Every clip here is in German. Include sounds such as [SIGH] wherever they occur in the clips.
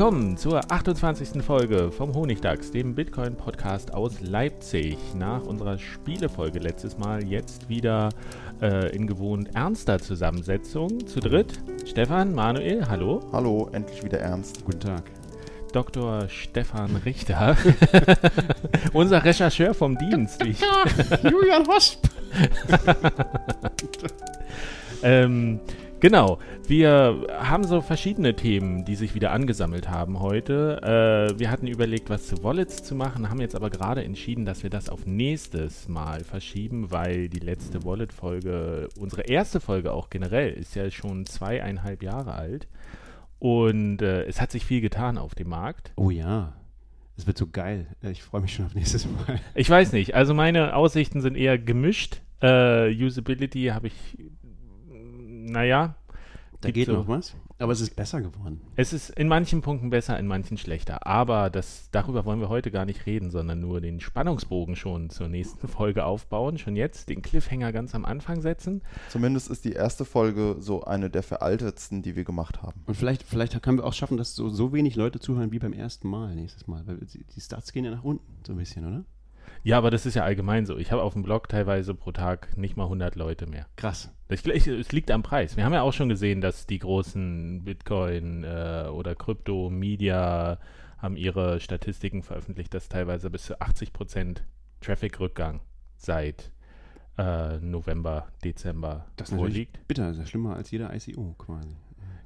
Willkommen zur 28. Folge vom Honigdachs, dem Bitcoin-Podcast aus Leipzig. Nach unserer Spielefolge letztes Mal jetzt wieder äh, in gewohnt ernster Zusammensetzung. Zu dritt Stefan, Manuel, hallo. Hallo, endlich wieder ernst. Guten Tag. Dr. Stefan Richter, [LAUGHS] unser Rechercheur vom Dienst. [LAUGHS] Julian Hosp. [LAUGHS] ähm, Genau, wir haben so verschiedene Themen, die sich wieder angesammelt haben heute. Äh, wir hatten überlegt, was zu Wallets zu machen, haben jetzt aber gerade entschieden, dass wir das auf nächstes Mal verschieben, weil die letzte Wallet-Folge, unsere erste Folge auch generell, ist ja schon zweieinhalb Jahre alt. Und äh, es hat sich viel getan auf dem Markt. Oh ja. Es wird so geil. Ich freue mich schon auf nächstes Mal. Ich weiß nicht. Also meine Aussichten sind eher gemischt. Äh, Usability habe ich naja. Da geht so. noch was. Aber es ist besser geworden. Es ist in manchen Punkten besser, in manchen schlechter. Aber das, darüber wollen wir heute gar nicht reden, sondern nur den Spannungsbogen schon zur nächsten [LAUGHS] Folge aufbauen. Schon jetzt den Cliffhanger ganz am Anfang setzen. Zumindest ist die erste Folge so eine der veraltetsten, die wir gemacht haben. Und vielleicht, vielleicht können wir auch schaffen, dass so, so wenig Leute zuhören wie beim ersten Mal nächstes Mal. Weil die Starts gehen ja nach unten so ein bisschen, oder? Ja, aber das ist ja allgemein so. Ich habe auf dem Blog teilweise pro Tag nicht mal 100 Leute mehr. Krass. Es liegt am Preis. Wir haben ja auch schon gesehen, dass die großen Bitcoin äh, oder Krypto-Media haben ihre Statistiken veröffentlicht, dass teilweise bis zu 80 Prozent Traffic-Rückgang seit äh, November, Dezember das vorliegt. Bitter, das ist ja schlimmer als jeder ICO quasi.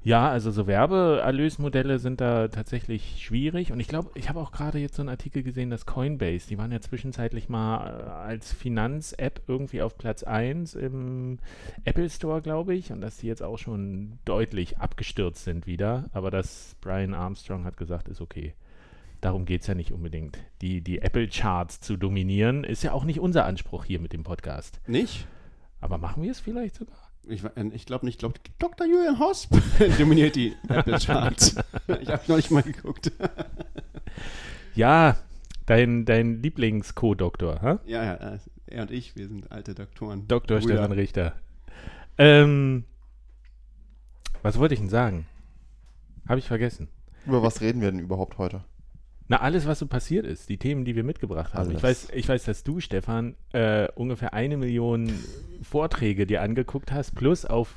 Ja, also so Werbeerlösmodelle sind da tatsächlich schwierig. Und ich glaube, ich habe auch gerade jetzt so einen Artikel gesehen, dass Coinbase, die waren ja zwischenzeitlich mal äh, als Finanz-App irgendwie auf Platz 1 im Apple Store, glaube ich. Und dass die jetzt auch schon deutlich abgestürzt sind wieder. Aber dass Brian Armstrong hat gesagt, ist okay. Darum geht es ja nicht unbedingt. Die, die Apple-Charts zu dominieren, ist ja auch nicht unser Anspruch hier mit dem Podcast. Nicht? Aber machen wir es vielleicht sogar? Ich, äh, ich glaube nicht, ich glaube, Dr. Julian Hosp [LAUGHS] dominiert die Apple Charts. [LAUGHS] ich habe noch nicht mal geguckt. [LAUGHS] ja, dein, dein Lieblings-Co-Doktor, ha? Ja, ja, äh, er und ich, wir sind alte Doktoren. Dr. Brüder. Stefan Richter. Ähm, was wollte ich denn sagen? Habe ich vergessen. Über was reden wir denn überhaupt heute? Na, alles, was so passiert ist, die Themen, die wir mitgebracht haben. Ich weiß, ich weiß, dass du, Stefan, äh, ungefähr eine Million Vorträge dir angeguckt hast, plus auf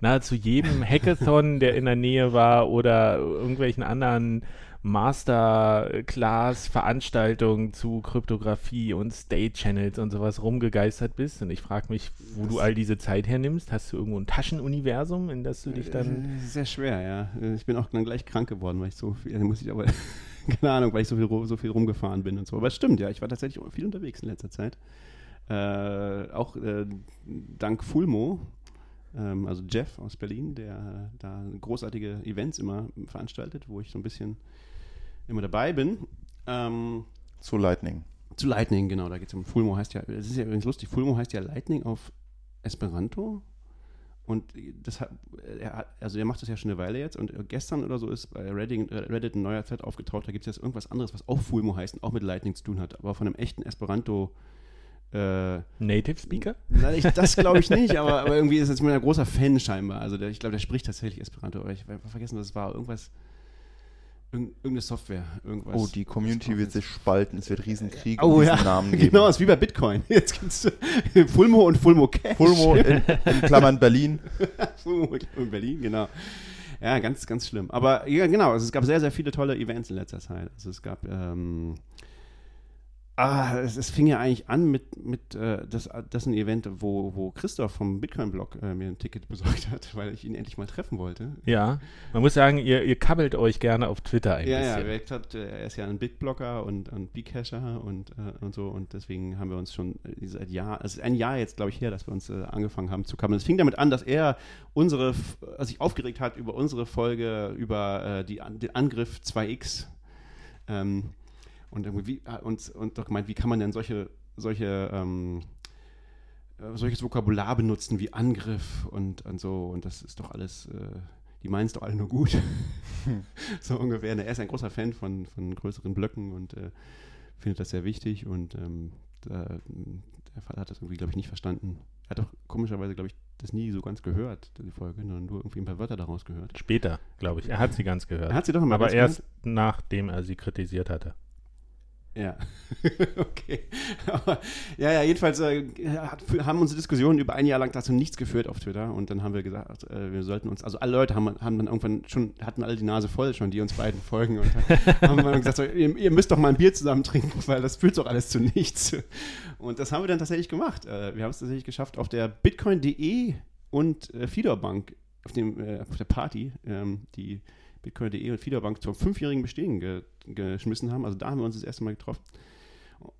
nahezu jedem [LAUGHS] Hackathon, der in der Nähe war, oder irgendwelchen anderen Masterclass-Veranstaltungen zu Kryptographie und State-Channels und sowas rumgegeistert bist. Und ich frage mich, wo du all diese Zeit hernimmst. Hast du irgendwo ein Taschenuniversum, in das du dich dann. Sehr schwer, ja. Ich bin auch dann gleich krank geworden, weil ich so viel, muss ich aber [LAUGHS] [LAUGHS] keine Ahnung, weil ich so viel, so viel rumgefahren bin und so. Aber es stimmt, ja, ich war tatsächlich viel unterwegs in letzter Zeit. Äh, auch äh, dank Fulmo, ähm, also Jeff aus Berlin, der da großartige Events immer veranstaltet, wo ich so ein bisschen immer dabei bin. Ähm, zu Lightning. Zu Lightning, genau, da geht es um Fulmo heißt ja, es ist ja übrigens lustig, Fulmo heißt ja Lightning auf Esperanto und das hat, er hat, also er macht das ja schon eine Weile jetzt und gestern oder so ist bei Reddit, Reddit ein neuer Thread aufgetaucht, da gibt es jetzt irgendwas anderes, was auch Fulmo heißt und auch mit Lightning zu tun hat, aber von einem echten Esperanto äh, Native Speaker? Nein, ich, das glaube ich nicht, aber, [LAUGHS] aber, irgendwie ist jetzt mir ein großer Fan scheinbar. Also der, ich glaube, der spricht tatsächlich Esperanto, aber ich habe vergessen, was es war. Irgendwas Irgendeine Software, irgendwas. Oh, die Community wird sich spalten. Es wird Riesenkrieg Oh um ja, Namen [LAUGHS] geben. genau, ist wie bei Bitcoin. [LAUGHS] Jetzt gibt es [LAUGHS] Fulmo und Fulmo Cash. Fulmo in, in Klammern Berlin. Fulmo in Berlin, genau. Ja, ganz, ganz schlimm. Aber ja, genau, also es gab sehr, sehr viele tolle Events in letzter Zeit. Also es gab, ähm, ah, es, es fing ja eigentlich an mit, mit äh, das, das ein Event, wo, wo Christoph vom Bitcoin-Blog äh, mir ein Ticket besorgt hat, weil ich ihn endlich mal treffen wollte. Ja, man muss sagen, ihr, ihr kabbelt euch gerne auf Twitter ein Ja, ja, bisschen. React hat, äh, er ist ja ein Bitblogger und, und Bcacher und, äh, und so und deswegen haben wir uns schon äh, seit Jahr, es ist ein Jahr jetzt, glaube ich, her, dass wir uns äh, angefangen haben zu kabbeln. Es fing damit an, dass er unsere, äh, sich aufgeregt hat über unsere Folge über äh, die, den Angriff 2x ähm, und irgendwie äh, und, und doch gemeint, wie kann man denn solche, solche ähm, äh, solches Vokabular benutzen wie Angriff und, und so und das ist doch alles, äh, die meinen es doch alle nur gut. [LAUGHS] so ungefähr. Er ist ein großer Fan von, von größeren Blöcken und äh, findet das sehr wichtig und ähm, da, der Vater hat das irgendwie, glaube ich, nicht verstanden. Er hat doch komischerweise, glaube ich, das nie so ganz gehört, die Folge, sondern nur irgendwie ein paar Wörter daraus gehört. Später, glaube ich. Er hat sie ganz gehört. Er hat sie doch mal aber erst nachdem er sie kritisiert hatte. Ja, [LAUGHS] okay. Aber, [LAUGHS] ja, ja, jedenfalls äh, hat, haben unsere Diskussionen über ein Jahr lang dazu nichts geführt auf Twitter und dann haben wir gesagt, äh, wir sollten uns, also alle Leute haben, haben dann irgendwann schon, hatten alle die Nase voll schon, die uns beiden folgen und [LAUGHS] haben dann gesagt, so, ihr, ihr müsst doch mal ein Bier zusammen trinken, weil das führt doch alles zu nichts. Und das haben wir dann tatsächlich gemacht. Äh, wir haben es tatsächlich geschafft, auf der bitcoin.de und äh, Fiederbank, auf, dem, äh, auf der Party, ähm, die Bitcoin.de und Fiederbank zum fünfjährigen Bestehen ge geschmissen haben. Also da haben wir uns das erste Mal getroffen.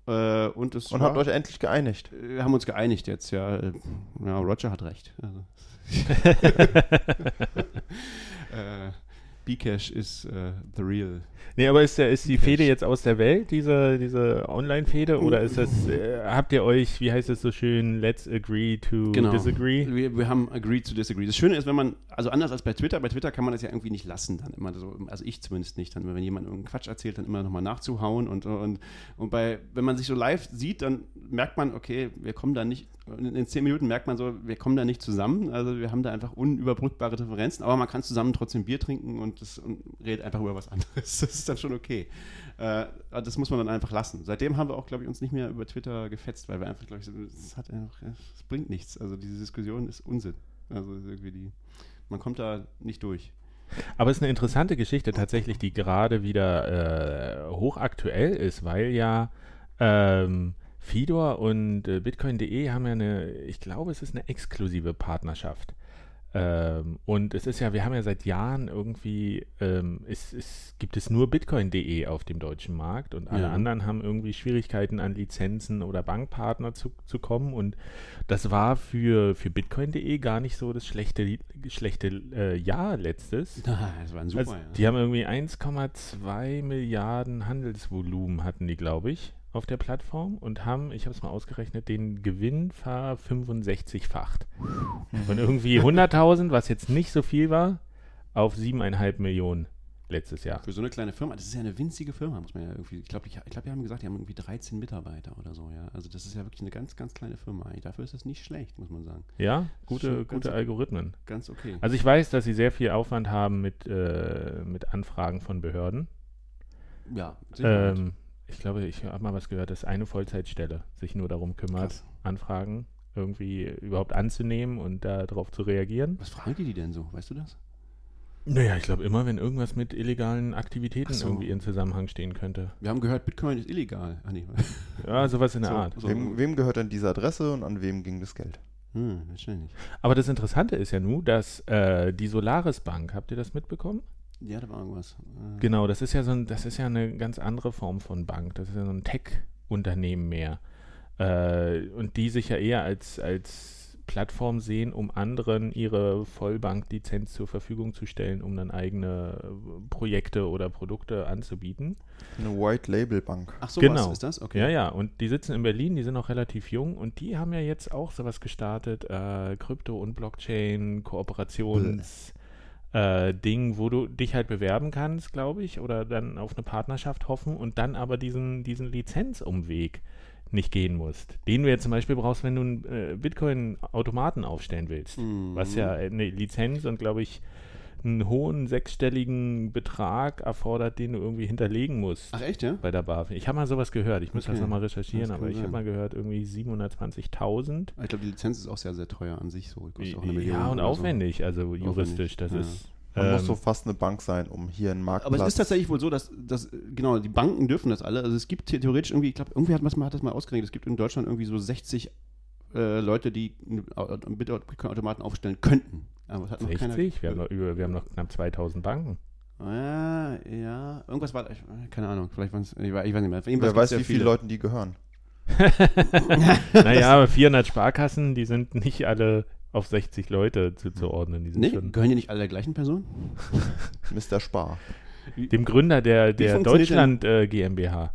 Äh, und es Und war, habt euch endlich geeinigt. wir haben uns geeinigt jetzt, ja. Äh, ja Roger hat recht. Also. [LAUGHS] [LAUGHS] äh, Bcash ist äh, the real. Nee, aber ist, der, ist die. Fehde jetzt aus der Welt, diese, diese Online-Fehde? Oder ist das, äh, habt ihr euch, wie heißt es so schön, let's agree to disagree? Wir, wir haben agreed to disagree. Das Schöne ist, wenn man, also anders als bei Twitter, bei Twitter kann man das ja irgendwie nicht lassen, dann immer so, also ich zumindest nicht, dann, wenn jemand irgendeinen Quatsch erzählt, dann immer nochmal nachzuhauen und, und, und bei, wenn man sich so live sieht, dann merkt man, okay, wir kommen da nicht, in zehn Minuten merkt man so, wir kommen da nicht zusammen, also wir haben da einfach unüberbrückbare Differenzen, aber man kann zusammen trotzdem Bier trinken und, das, und redet einfach über was anderes. [LAUGHS] Das ist dann schon okay. Äh, das muss man dann einfach lassen. Seitdem haben wir auch, glaube ich, uns nicht mehr über Twitter gefetzt, weil wir einfach, glaube ich, es hat einfach, es bringt nichts. Also diese Diskussion ist Unsinn. Also irgendwie die, man kommt da nicht durch. Aber es ist eine interessante Geschichte tatsächlich, die gerade wieder äh, hochaktuell ist, weil ja ähm, Fidor und äh, Bitcoin.de haben ja eine, ich glaube, es ist eine exklusive Partnerschaft. Ähm, und es ist ja, wir haben ja seit Jahren irgendwie, ähm, es, es gibt es nur Bitcoin.de auf dem deutschen Markt und alle Ja. anderen haben irgendwie Schwierigkeiten an Lizenzen oder Bankpartner zu, zu kommen und das war für, für Bitcoin.de gar nicht so das schlechte, schlechte äh, Jahr letztes. [LAUGHS] Das war ein super, Also, die haben irgendwie 1,2 Milliarden Handelsvolumen hatten die, glaube ich, auf der Plattform und haben, ich habe es mal ausgerechnet, den Gewinn ver-65-facht. Von irgendwie 100.000, was jetzt nicht so viel war, auf 7,5 Millionen letztes Jahr. Für so eine kleine Firma, das ist ja eine winzige Firma, muss man ja irgendwie. Ich glaube, ich, ich glaub, wir haben gesagt, die haben irgendwie 13 Mitarbeiter oder so, ja. Also das ist ja wirklich eine ganz, ganz kleine Firma. Dafür ist das nicht schlecht, muss man sagen. Ja, gute, ganz gute okay. Algorithmen. Ganz okay. Also ich weiß, dass sie sehr viel Aufwand haben mit, äh, mit Anfragen von Behörden. ja, Sicherheit. Ähm, ich glaube, ich habe mal was gehört, dass eine Vollzeitstelle sich nur darum kümmert, Krass. Anfragen irgendwie überhaupt anzunehmen und darauf zu reagieren. Was fragen die die denn so? Weißt du das? Naja, ich glaube immer, wenn irgendwas mit illegalen Aktivitäten so. irgendwie in Zusammenhang stehen könnte. Wir haben gehört, Bitcoin ist illegal. Ah, nee. [LAUGHS] Ja, sowas in der So, Art. so. Wem, wem gehört denn diese Adresse und an wem ging das Geld? Hm, wahrscheinlich. Aber das Interessante ist ja nun, dass äh, die Solaris Bank, habt ihr das mitbekommen? Ja, da war irgendwas. Äh, Genau, das ist ja so ein, das ist ja eine ganz andere Form von Bank. Das ist ja so ein Tech-Unternehmen mehr. Äh, und die sich ja eher als, als Plattform sehen, um anderen ihre Vollbank-Lizenz zur Verfügung zu stellen, um dann eigene äh, Projekte oder Produkte anzubieten. Eine White Label Bank. Ach so, Genau. was ist das? Okay. Ja, ja, und die sitzen in Berlin, die sind noch relativ jung und die haben ja jetzt auch sowas gestartet, äh, Krypto und Blockchain, Kooperations äh, Ding, wo du dich halt bewerben kannst, glaube ich, oder dann auf eine Partnerschaft hoffen und dann aber diesen, diesen Lizenzumweg nicht gehen musst. Den du jetzt zum Beispiel brauchst, wenn du einen äh, Bitcoin-Automaten aufstellen willst. Mhm. Was ja eine Lizenz und glaube ich einen hohen sechsstelligen Betrag erfordert, den du irgendwie hinterlegen musst Ach echt, ja? bei der BaFin. Ich habe mal sowas gehört. Ich muss das Okay. nochmal recherchieren, Das aber ich habe mal gehört, irgendwie 720.000. Ich glaube, die Lizenz ist auch sehr, sehr teuer an sich so. Kostet auch eine Million Ja, und oder so. aufwendig, also juristisch. Das ja. ist. Man muss ähm, so fast eine Bank sein, um hier einen Marktplatz... Aber es ist tatsächlich wohl so, dass, dass äh, genau, die Banken dürfen das alle. Also es gibt the- theoretisch irgendwie, ich glaube, irgendwie hat, man hat das mal ausgerechnet, es gibt in Deutschland irgendwie so 60 äh, Leute, die einen einen Bitcoin-Automaten aufstellen könnten. Aber es hat noch 60? Wir haben, keiner. noch über, wir haben noch knapp 2000 Banken. Ja, ja, irgendwas war, ich, keine Ahnung, vielleicht waren es, ich, weiß- ich weiß nicht mehr. Wer weiß, sehr wie viele Leuten die gehören. [LAUGHS] [LAUGHS] naja, aber 400 Sparkassen, die sind nicht alle auf 60 Leute zuzuordnen. Die sind Nee, schon gehören die nicht alle der gleichen Person? [LAUGHS] Mr. Spar. dem Gründer der, der Deutschland äh, GmbH.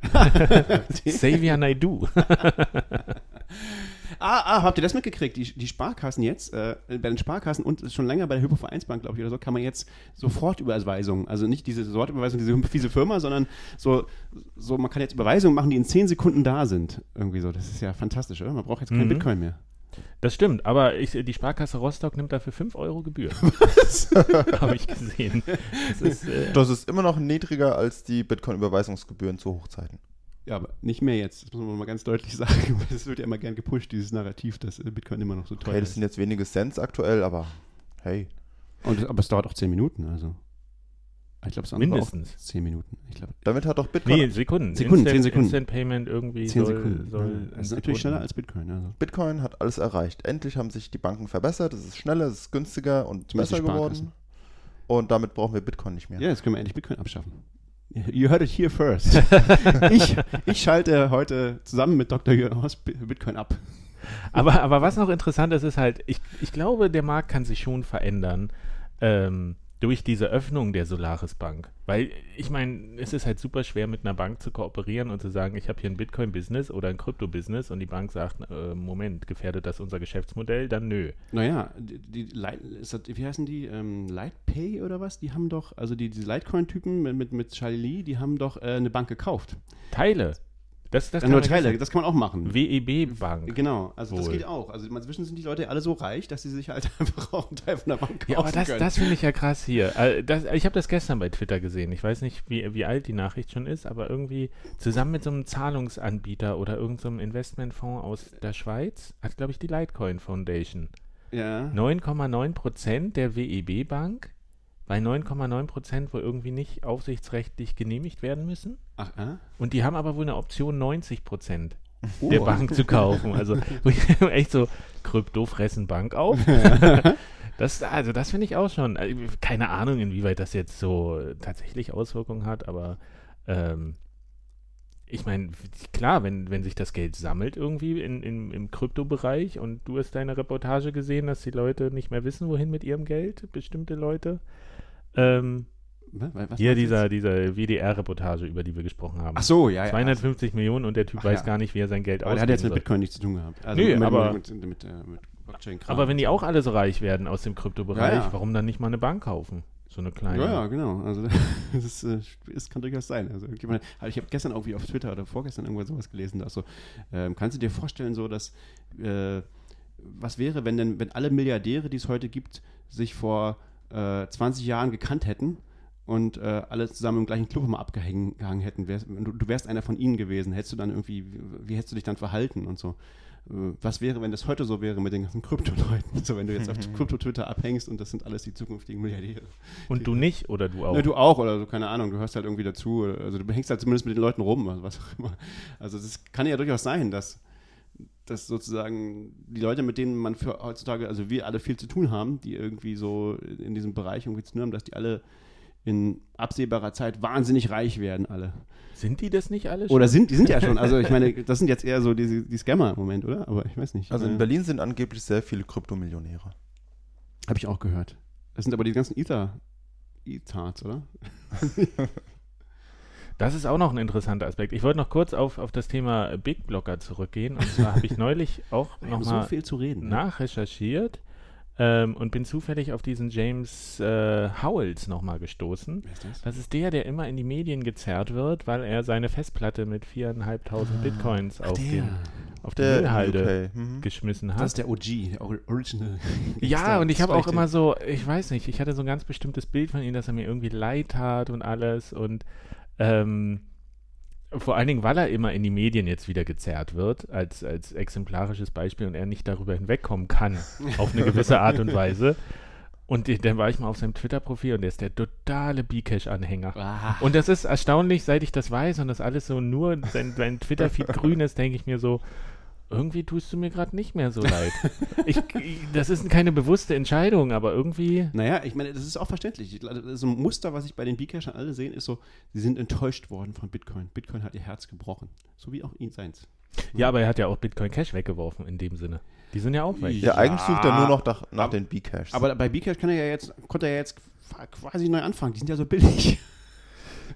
Xavier Naidu. Ah, ah, habt ihr das mitgekriegt? Die, die Sparkassen jetzt, äh, bei den Sparkassen und schon länger bei der Hypovereinsbank, glaube ich, oder so, kann man jetzt Sofortüberweisungen, also nicht diese Sofortüberweisung, diese fiese Firma, sondern so, so, man kann jetzt Überweisungen machen, die in 10 Sekunden da sind. Irgendwie so. Das ist ja fantastisch, oder? Man braucht jetzt kein Mhm. Bitcoin mehr. Das stimmt, aber ich, die Sparkasse Rostock nimmt dafür 5 Euro Gebühr. [LAUGHS] [LAUGHS] Habe ich gesehen. Das ist, äh, Das ist immer noch niedriger als die Bitcoin-Überweisungsgebühren zu Hochzeiten. Ja, aber nicht mehr jetzt. Das muss man mal ganz deutlich [LAUGHS] sagen. Das wird ja immer gern gepusht, dieses Narrativ, dass äh, Bitcoin immer noch so teuer Okay, das ist. sind jetzt wenige Cents aktuell, aber hey. Und, aber es dauert auch 10 Minuten, also. Ich glaube, es dauert Mindestens. auch 10 Minuten. Ich glaube, Damit hat doch Bitcoin, nee, Sekunden. Sekunden, Instant, 10 Sekunden. Instant Payment irgendwie 10 soll, Sekunden. soll ja. Das ist natürlich schneller als Bitcoin. Also. Bitcoin hat alles erreicht. Endlich haben sich die Banken verbessert, es ist schneller, es ist günstiger und Zumindest besser geworden. Und damit brauchen wir Bitcoin nicht mehr. Ja, jetzt können wir endlich Bitcoin abschaffen. You heard it here first. [LAUGHS] ich, ich schalte heute zusammen mit Dr. Jürgen Horst Bi- Bitcoin ab. Aber, aber was noch interessant ist, ist halt, ich, ich glaube, der Markt kann sich schon verändern ähm, durch diese Öffnung der Solaris Bank. Weil, ich meine, es ist halt super schwer, mit einer Bank zu kooperieren und zu sagen, ich habe hier ein Bitcoin-Business oder ein Krypto-Business und die Bank sagt, äh, Moment, gefährdet das unser Geschäftsmodell? Dann nö. Naja, die, die Light, ist das, wie heißen die? Ähm, Lightpay oder was? Die haben doch, also die, diese Litecoin-Typen mit, mit, mit Charlie Lee, die haben doch äh, eine Bank gekauft. Teile. Das, das Äh, nur Teile, wissen. das kann man auch machen. WEB Bank. Genau, also das Wohl. geht auch. Also inzwischen sind die Leute alle so reich, dass sie sich halt [LAUGHS] einfach auch einen Teil von der Bank kaufen Ja, aber das, können. das finde ich ja krass hier. Äh, Das, ich habe das gestern bei Twitter gesehen. Ich weiß nicht, wie, wie alt die Nachricht schon ist, aber irgendwie zusammen mit so einem Zahlungsanbieter oder irgendeinem Investmentfonds aus der Schweiz hat, glaube ich, die Litecoin Foundation ja. 9,9 Prozent der WEB Bank bei 9,9 Prozent wohl irgendwie nicht aufsichtsrechtlich genehmigt werden müssen. Ach, äh? Und die haben aber wohl eine Option 90 Prozent Oh. der Bank zu kaufen. Also [LAUGHS] [LAUGHS] echt so, Krypto fressen Bank auf. [LAUGHS] Das, also das finde ich auch schon. äh, Keine Ahnung, inwieweit das jetzt so tatsächlich Auswirkungen hat, aber ähm, ich meine, klar, wenn, wenn sich das Geld sammelt irgendwie in, in, im Kryptobereich und du hast deine Reportage gesehen, dass die Leute nicht mehr wissen, wohin mit ihrem Geld, bestimmte Leute. Ähm, Was, hier dieser, dieser WDR-Reportage, über die wir gesprochen haben. Ach so, ja, ja. 250 Millionen und der Typ Ach weiß ja. gar nicht, wie er sein Geld Aber der hat jetzt mit soll. Bitcoin nichts zu tun gehabt. Also Nö, mit, aber- mit, mit, äh, mit. Aber wenn die auch alle so reich werden aus dem Kryptobereich, Ja, warum dann nicht mal eine Bank kaufen? So eine kleine. Ja, ja, genau. Also [LAUGHS] das ist, äh, kann durchaus sein. Also also ich habe gestern irgendwie auf Twitter oder vorgestern irgendwo sowas gelesen, dass so, ähm, kannst du dir vorstellen, so dass äh, was wäre, wenn denn, wenn alle Milliardäre, die es heute gibt, sich vor äh, 20 Jahren gekannt hätten und äh, alle zusammen im gleichen Club mal abgehangen gehangen hätten, wärst, du, du wärst einer von ihnen gewesen, hättest du dann irgendwie, wie, hättest du dich dann verhalten und so. Äh, Was wäre, wenn das heute so wäre mit den ganzen Krypto-Leuten? So, wenn du jetzt auf [LAUGHS] Krypto-Twitter abhängst und das sind alles die zukünftigen Milliardäre. Und du nicht oder du auch? Ja, du auch oder so, keine Ahnung, du hörst halt irgendwie dazu. Also du hängst halt zumindest mit den Leuten rum, also was auch immer. Also es kann ja durchaus sein, dass, dass sozusagen die Leute, mit denen man für heutzutage, also wir alle viel zu tun haben, die irgendwie so in diesem Bereich irgendwie zu tun haben, dass die alle in absehbarer Zeit wahnsinnig reich werden, alle. Sind die das nicht alle schon? Oder sind, die sind ja schon, also ich [LAUGHS] meine, das sind jetzt eher so die, die Scammer im Moment, oder? Aber ich weiß nicht. Also Äh, in Berlin sind angeblich sehr viele Kryptomillionäre. Habe ich auch gehört. Das sind aber die ganzen Ether, E-Tarts, oder? [LAUGHS] Das ist auch noch ein interessanter Aspekt. Ich wollte noch kurz auf, auf das Thema Big Blocker zurückgehen. Und zwar habe ich [LAUGHS] neulich auch so nochmal viel zu reden. ne? nachrecherchiert ähm, und bin zufällig auf diesen James äh, Howells nochmal gestoßen. Wer ist das? Das ist der, der immer in die Medien gezerrt wird, weil er seine Festplatte mit 4.500 Bitcoins auf der. den auf die Der Müllhalde mhm. geschmissen hat. Das ist der OG, der Or- Original. [LAUGHS] Ja, und ich habe auch immer so, ich weiß nicht, ich hatte so ein ganz bestimmtes Bild von ihm, dass er mir irgendwie leid tat und alles und ähm, vor allen Dingen, weil er immer in die Medien jetzt wieder gezerrt wird, als, als exemplarisches Beispiel und er nicht darüber hinwegkommen kann, [LAUGHS] auf eine gewisse Art und Weise. Und dann war ich mal auf seinem Twitter-Profil und der ist der totale Bcash-Anhänger. Ah. Und das ist erstaunlich, seit ich das weiß und das alles so nur, sein, sein Twitter-Feed [LAUGHS] grün ist, denke ich mir so, irgendwie tust du mir gerade nicht mehr so leid. Ich, das ist keine bewusste Entscheidung, aber irgendwie. Naja, ich meine, das ist auch verständlich. So ein Muster, was ich bei den B-Cashern alle sehen, ist so, sie sind enttäuscht worden von Bitcoin. Bitcoin hat ihr Herz gebrochen. So wie auch ihn seins. Ja, aber er hat ja auch Bitcoin Cash weggeworfen in dem Sinne. Die sind ja auch weg. Ja, eigentlich sucht er nur noch nach, nach aber- den B-Caches. Aber bei B-Cash kann er ja jetzt, konnte er ja jetzt quasi neu anfangen. Die sind ja so billig.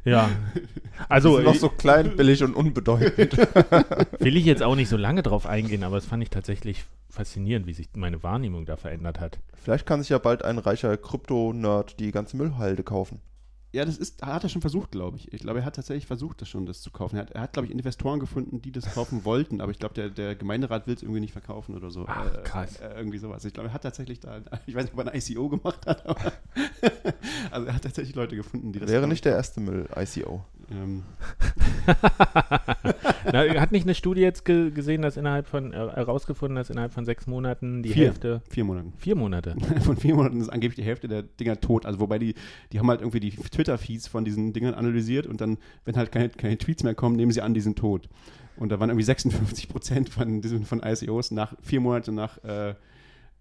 Ja. Die Also sind noch so klein, billig und unbedeutend. [LAUGHS] will ich jetzt auch nicht so lange drauf eingehen, aber es fand ich tatsächlich faszinierend, wie sich meine Wahrnehmung da verändert hat. Vielleicht kann sich ja bald ein reicher Krypto-Nerd die ganze Müllhalde kaufen. Ja, das ist, hat er schon versucht, glaube ich. Ich glaube, er hat tatsächlich versucht, das schon, das zu kaufen. Er hat, er hat glaube ich, Investoren gefunden, die das kaufen [LAUGHS] wollten, aber ich glaube, der, der Gemeinderat will es irgendwie nicht verkaufen oder so. Ach, Äh, krass. Äh, irgendwie sowas. Ich glaube, er hat tatsächlich da, [LAUGHS] ich weiß nicht, ob er ein ICO gemacht hat, aber [LAUGHS] also er hat tatsächlich Leute gefunden, die das Wäre kaufen. nicht der erste Müll-ICO. Ähm, [LAUGHS] Na, hat nicht eine Studie jetzt ge gesehen, dass innerhalb von, äh, herausgefunden, dass innerhalb von sechs Monaten die Vier. Hälfte. vier Monaten. Vier Monate. [LAUGHS] Von vier Monaten ist angeblich die Hälfte der Dinger tot. Also wobei die, die haben halt irgendwie die Twitter-Feeds von diesen Dingern analysiert und dann, wenn halt keine, keine Tweets mehr kommen, nehmen sie an, die sind tot. Und da waren irgendwie 56 Prozent von diesen von ICOs nach vier Monate nach äh,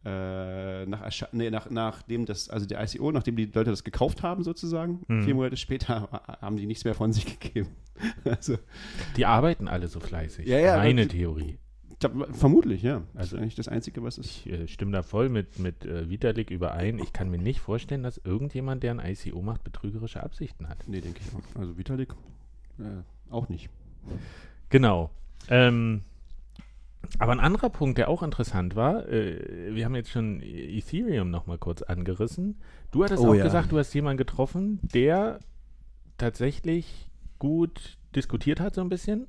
äh, nach, nee, nach, nachdem das, also der ICO, nachdem die Leute das gekauft haben sozusagen, Mhm. vier Monate später [LAUGHS] haben die nichts mehr von sich gegeben. [LAUGHS] Also, Die arbeiten alle so fleißig. Ja, ja, Meine Theorie. vermutlich, ja. Das Also- ist eigentlich das Einzige, was ist. Ich äh, stimme da voll mit, mit äh, Vitalik überein. Ich kann mir nicht vorstellen, dass irgendjemand, der ein ICO macht, betrügerische Absichten hat. Nee, denke ich auch. Also Vitalik äh, auch nicht. Genau. Ähm, aber ein anderer Punkt, der auch interessant war, äh, wir haben jetzt schon Ethereum noch mal kurz angerissen. Du hattest Oh auch ja. gesagt, du hast jemanden getroffen, der tatsächlich gut diskutiert hat so ein bisschen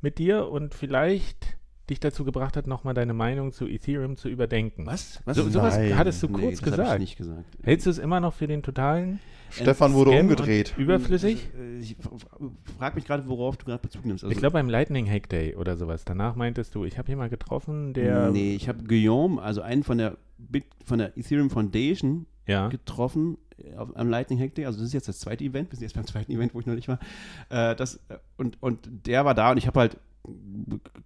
mit dir und vielleicht dich dazu gebracht hat, noch mal deine Meinung zu Ethereum zu überdenken. Was? Was? So, sowas Nein. hattest du Nee, kurz gesagt. ich nicht gesagt. Hältst du es immer noch für den totalen Stefan wurde Scam umgedreht. überflüssig? Äh, Ich frage mich gerade, worauf du gerade Bezug nimmst. Also, ich glaube beim Lightning Hack Day oder sowas. Danach meintest du, ich habe jemanden getroffen, der nee, ich habe Guillaume, also einen von der, Bit, von der Ethereum Foundation, ja, getroffen äh, auf, am Lightning Hack Day. Also das ist jetzt das zweite Event. Wir sind jetzt beim zweiten Event, wo ich noch nicht war. Äh, das, äh, und, und der war da und ich habe halt,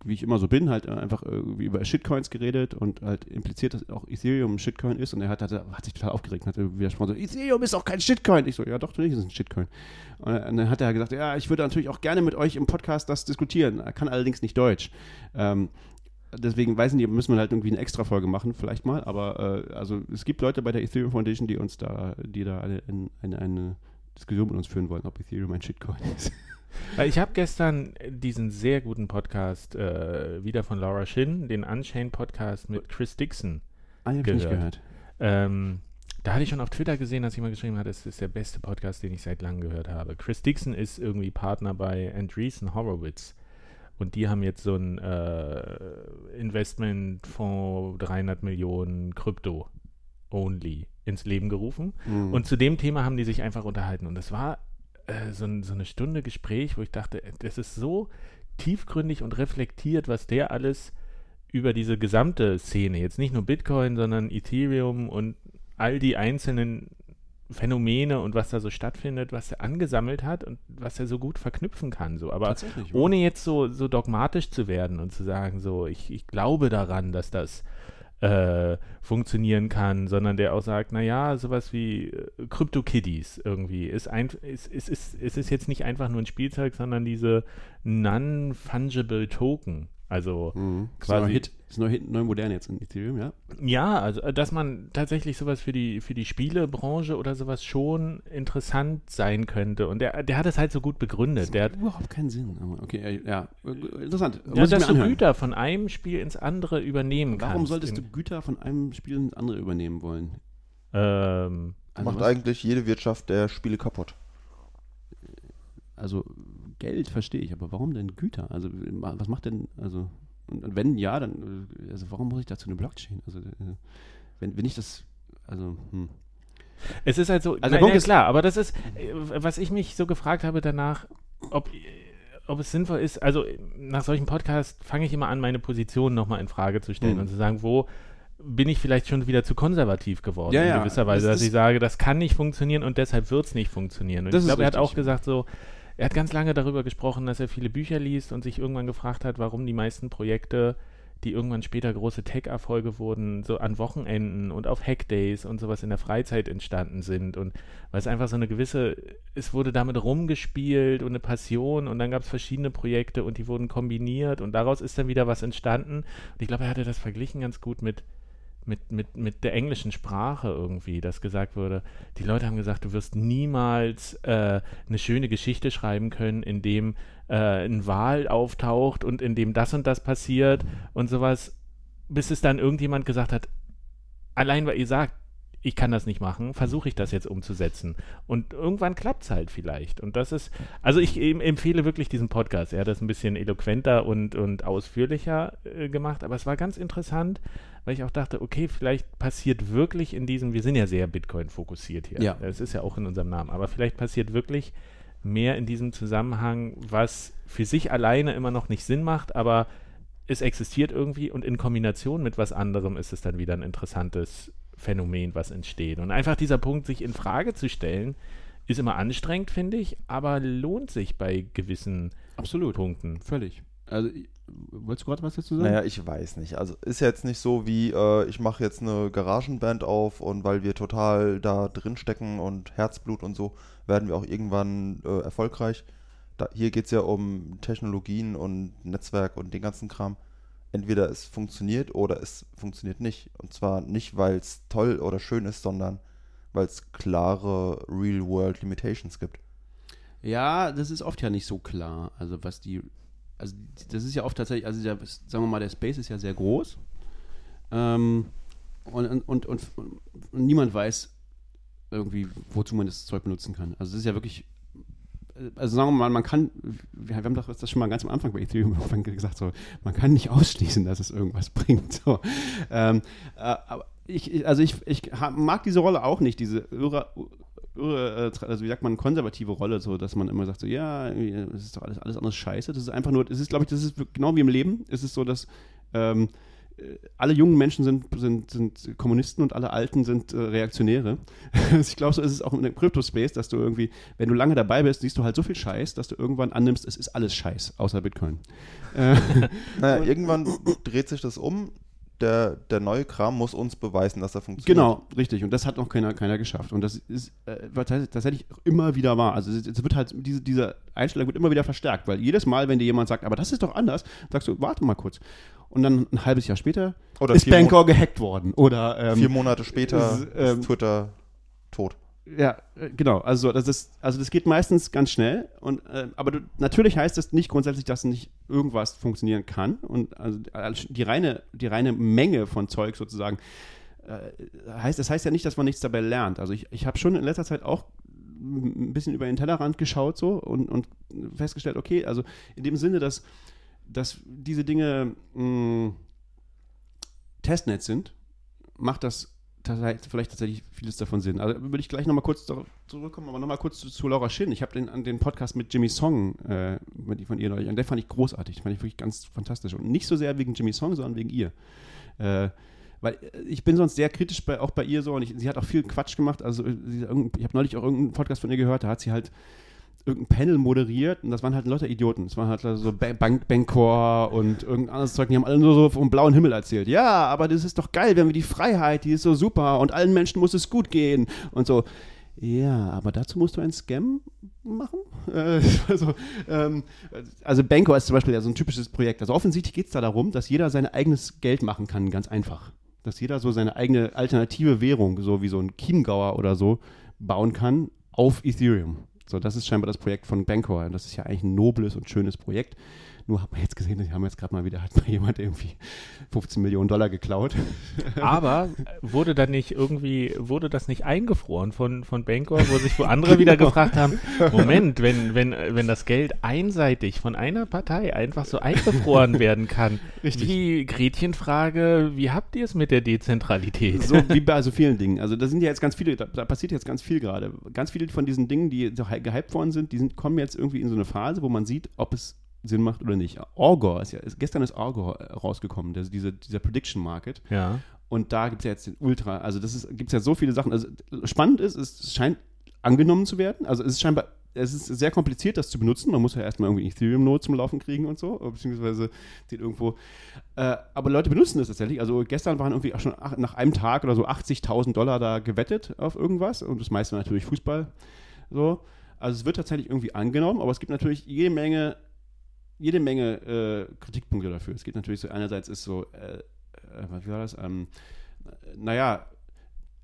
wie ich immer so bin, halt äh, einfach irgendwie über Shitcoins geredet und halt impliziert, dass auch Ethereum ein Shitcoin ist. Und er hat, hat, hat sich total aufgeregt und hat widersprochen, so, Ethereum ist auch kein Shitcoin. Ich so, ja doch, natürlich ist es ein Shitcoin. Und dann hat er gesagt, ja, ich würde natürlich auch gerne mit euch im Podcast das diskutieren. Er kann allerdings nicht Deutsch. Ähm, deswegen weiß ich nicht, müssen wir halt irgendwie eine extra Folge machen, vielleicht mal. Aber äh, also es gibt Leute bei der Ethereum Foundation, die uns da, die da eine, eine, eine Diskussion mit uns führen wollen, ob Ethereum ein Shitcoin [LAUGHS] ist. Ich habe gestern diesen sehr guten Podcast äh, wieder von Laura Shin, den Unchained Podcast mit Chris Dixon. Ah, ich nicht Gehört. gehört. Ähm, da hatte ich schon auf Twitter gesehen, dass jemand geschrieben hat, es ist der beste Podcast, den ich seit langem gehört habe. Chris Dixon ist irgendwie Partner bei Andreessen Horowitz. Und die haben jetzt so ein äh, Investmentfonds 300 Millionen Krypto only ins Leben gerufen. Mhm. Und zu dem Thema haben die sich einfach unterhalten. Und das war äh, so, so eine Stunde Gespräch, wo ich dachte, äh, das ist so tiefgründig und reflektiert, was der alles über diese gesamte Szene, jetzt nicht nur Bitcoin, sondern Ethereum und all die einzelnen Phänomene und was da so stattfindet, was er angesammelt hat und was er so gut verknüpfen kann. So. Aber ohne jetzt so, so dogmatisch zu werden und zu sagen, so, ich, ich glaube daran, dass das äh, funktionieren kann, sondern der auch sagt, naja, sowas wie äh, Crypto-Kitties irgendwie ist, ein, ist, ist, ist, ist, ist jetzt nicht einfach nur ein Spielzeug, sondern diese non-fungible Token. Also Mhm. Das ist quasi- neuer Hit. Das ist neu, Hit, neu modern jetzt in Ethereum, ja? ja, also äh, dass man tatsächlich sowas für die für die Spielebranche oder sowas schon interessant sein könnte. Und der, der hat es halt so gut begründet. Der hat Überhaupt keinen Sinn. Okay, äh, ja, äh, interessant. ja, Muss ich dass mir du. Güter von einem Spiel ins andere übernehmen kannst. Warum solltest du Güter von einem Spiel ins andere übernehmen wollen? Ähm, Also Macht was- eigentlich jede Wirtschaft der Spiele kaputt. Also Geld verstehe ich, aber warum denn Güter? Also was macht denn, also Und wenn ja, dann, äh, also warum muss ich dazu eine Blockchain? Also, äh, wenn, wenn ich das, also, hm. Es ist halt so, Also na, Punkt ja, ist- klar, aber das ist, äh, was ich mich so gefragt habe danach, ob, ob es sinnvoll ist, also nach solchen Podcasts fange ich immer an, meine Position nochmal in Frage zu stellen Mhm. und zu sagen, wo bin ich vielleicht schon wieder zu konservativ geworden Ja, in ja, gewisser Weise, das dass ich sage, das kann nicht funktionieren und deshalb wird es nicht funktionieren. Und ich glaube, er hat auch gesagt so, er hat ganz lange darüber gesprochen, dass er viele Bücher liest und sich irgendwann gefragt hat, warum die meisten Projekte, die irgendwann später große Tech-Erfolge wurden, so an Wochenenden und auf Hackdays und sowas in der Freizeit entstanden sind. Und weil es einfach so eine gewisse, es wurde damit rumgespielt und eine Passion und dann gab es verschiedene Projekte und die wurden kombiniert und daraus ist dann wieder was entstanden. Und ich glaube, er hatte das verglichen ganz gut mit mit, mit, mit der englischen Sprache irgendwie, dass gesagt wurde, die Leute haben gesagt, du wirst niemals äh, eine schöne Geschichte schreiben können, in dem äh, ein Wal auftaucht und in dem das und das passiert und sowas, bis es dann irgendjemand gesagt hat, allein weil ihr sagt, ich kann das nicht machen, versuche ich das jetzt umzusetzen. Und irgendwann klappt es halt vielleicht. Und das ist, also ich em- empfehle wirklich diesen Podcast. Er hat das ein bisschen eloquenter und, und ausführlicher äh, gemacht, aber es war ganz interessant, weil ich auch dachte, okay, vielleicht passiert wirklich in diesem, wir sind ja sehr Bitcoin fokussiert hier. Ja. Das ist ja auch in unserem Namen, aber vielleicht passiert wirklich mehr in diesem Zusammenhang, was für sich alleine immer noch nicht Sinn macht, aber es existiert irgendwie und in Kombination mit was anderem ist es dann wieder ein interessantes Phänomen, was entsteht. Und einfach dieser Punkt, sich in Frage zu stellen, ist immer anstrengend, finde ich, aber lohnt sich bei gewissen Absolut. Punkten. Völlig. Also, ich- wolltest du gerade was dazu sagen? Naja, ich weiß nicht. Also ist jetzt nicht so wie, äh, ich mache jetzt eine Garagenband auf und weil wir total da drin stecken und Herzblut und so, werden wir auch irgendwann äh, erfolgreich. Da, hier geht es ja um Technologien und Netzwerk und den ganzen Kram. Entweder es funktioniert oder es funktioniert nicht. Und zwar nicht, weil es toll oder schön ist, sondern weil es klare Real-World Limitations gibt. Ja, das ist oft ja nicht so klar. Also was die, also das ist ja oft tatsächlich, also der, sagen wir mal, der Space ist ja sehr groß. Ähm, und, und, und, und, niemand weiß irgendwie, wozu man das Zeug benutzen kann. Also es ist ja wirklich, also sagen wir mal, man kann, wir haben doch das schon mal ganz am Anfang bei Ethereum [LAUGHS] gesagt, so, man kann nicht ausschließen, dass es irgendwas [LAUGHS] bringt. So. Ähm, äh, ich, also ich, ich mag diese Rolle auch nicht, diese irre, irre, äh, also wie sagt man, konservative Rolle, so dass man immer sagt, so ja, es ist doch alles, alles andere Scheiße. Das ist einfach nur, es ist, glaube ich, das ist genau wie im Leben. Es ist so, dass ähm, äh, alle jungen Menschen sind, sind, sind Kommunisten und alle Alten sind äh, Reaktionäre. [LAUGHS] Ich glaube, so ist es auch in dem Crypto-Space, dass du irgendwie, wenn du lange dabei bist, siehst du halt so viel Scheiß, dass du irgendwann annimmst, es ist alles Scheiß, außer Bitcoin. Äh, [LAUGHS] Naja, irgendwann dreht sich das um. Der, der neue Kram muss uns beweisen, dass er funktioniert. Genau, richtig. Und das hat noch keiner, keiner geschafft. Und das ist äh, tatsächlich immer wieder wahr. Also es, es wird halt, diese, diese Einstellung wird immer wieder verstärkt, weil jedes Mal, wenn dir jemand sagt, aber das ist doch anders, sagst du, warte mal kurz. Und dann ein halbes Jahr später Oder ist vier, Bancor gehackt worden. Oder ähm, vier Monate später ist, ähm, ist Twitter tot. Ja, äh, genau. Also das ist, also das geht meistens ganz schnell. Und äh, aber du, natürlich heißt das nicht grundsätzlich, dass nicht irgendwas funktionieren kann. Und also äh, die reine, die reine Menge von Zeug sozusagen äh, heißt, das heißt ja nicht, dass man nichts dabei lernt. Also ich, ich habe schon in letzter Zeit auch ein bisschen über den Tellerrand geschaut so und, und festgestellt, okay, also in dem Sinne, dass, dass diese Dinge mh, Testnet sind, macht das vielleicht tatsächlich vieles davon Sinn. Also würde ich gleich nochmal kurz zurückkommen, aber nochmal kurz zu, zu Laura Shin. Ich habe den, den Podcast mit Jimmy Song äh, von ihr neulich, und der fand ich großartig, fand ich wirklich ganz fantastisch. Und nicht so sehr wegen Jimmy Song, sondern wegen ihr. Äh, weil äh, ich bin sonst sehr kritisch bei, auch bei ihr so und ich, sie hat auch viel Quatsch gemacht. Also sie, ich habe neulich auch irgendeinen Podcast von ihr gehört, da hat sie halt irgendein Panel moderiert und das waren halt lauter Idioten. Es waren halt so Ba- Bank und irgendein anderes Zeug, die haben alle nur so vom blauen Himmel erzählt. Ja, aber das ist doch geil, wenn wir die Freiheit, die ist so super und allen Menschen muss es gut gehen und so. Ja, aber dazu musst du einen Scam machen. [LAUGHS] Äh, also, ähm, also Bankor ist zum Beispiel ja so ein typisches Projekt. Also offensichtlich geht es da darum, dass jeder sein eigenes Geld machen kann, ganz einfach. Dass jeder so seine eigene alternative Währung, so wie so ein Chiemgauer oder so, bauen kann auf Ethereum. So, das ist scheinbar das Projekt von Bancor. Das ist ja eigentlich ein nobles und schönes Projekt. Nur hat man jetzt gesehen, die haben jetzt gerade mal wieder, hat mal jemand irgendwie 15 Millionen Dollar geklaut. Aber wurde dann nicht irgendwie, wurde das nicht eingefroren von, von Bancor, wo sich wo andere wieder Genau. gefragt haben, Moment, wenn, wenn, wenn das Geld einseitig von einer Partei einfach so eingefroren [LAUGHS] werden kann, Richtig. wie Gretchenfrage, wie habt ihr es mit der Dezentralität? So wie bei so vielen Dingen. Also da sind ja jetzt ganz viele, da, da passiert jetzt ganz viel gerade. Ganz viele von diesen Dingen, die so gehypt worden sind, die sind, kommen jetzt irgendwie in so eine Phase, wo man sieht, ob es Sinn macht oder nicht. Orgor ist ja, ist, gestern ist Orgor äh, rausgekommen, das, diese, dieser Prediction Market. Ja. Und da gibt es ja jetzt den Ultra, also das gibt es ja so viele Sachen. Also spannend ist, es scheint angenommen zu werden. Also es ist scheinbar, es ist sehr kompliziert, das zu benutzen. Man muss ja erstmal irgendwie Ethereum-Node zum Laufen kriegen und so, beziehungsweise den irgendwo. Äh, aber Leute benutzen das tatsächlich. Also gestern waren irgendwie auch schon ach, nach einem Tag oder so 80.000 Dollar da gewettet auf irgendwas und das meiste natürlich Fußball. So. Also es wird tatsächlich irgendwie angenommen, aber es gibt natürlich jede Menge, jede Menge äh, Kritikpunkte dafür. Es gibt natürlich so, einerseits ist so, äh, äh, was war das? Ähm, naja,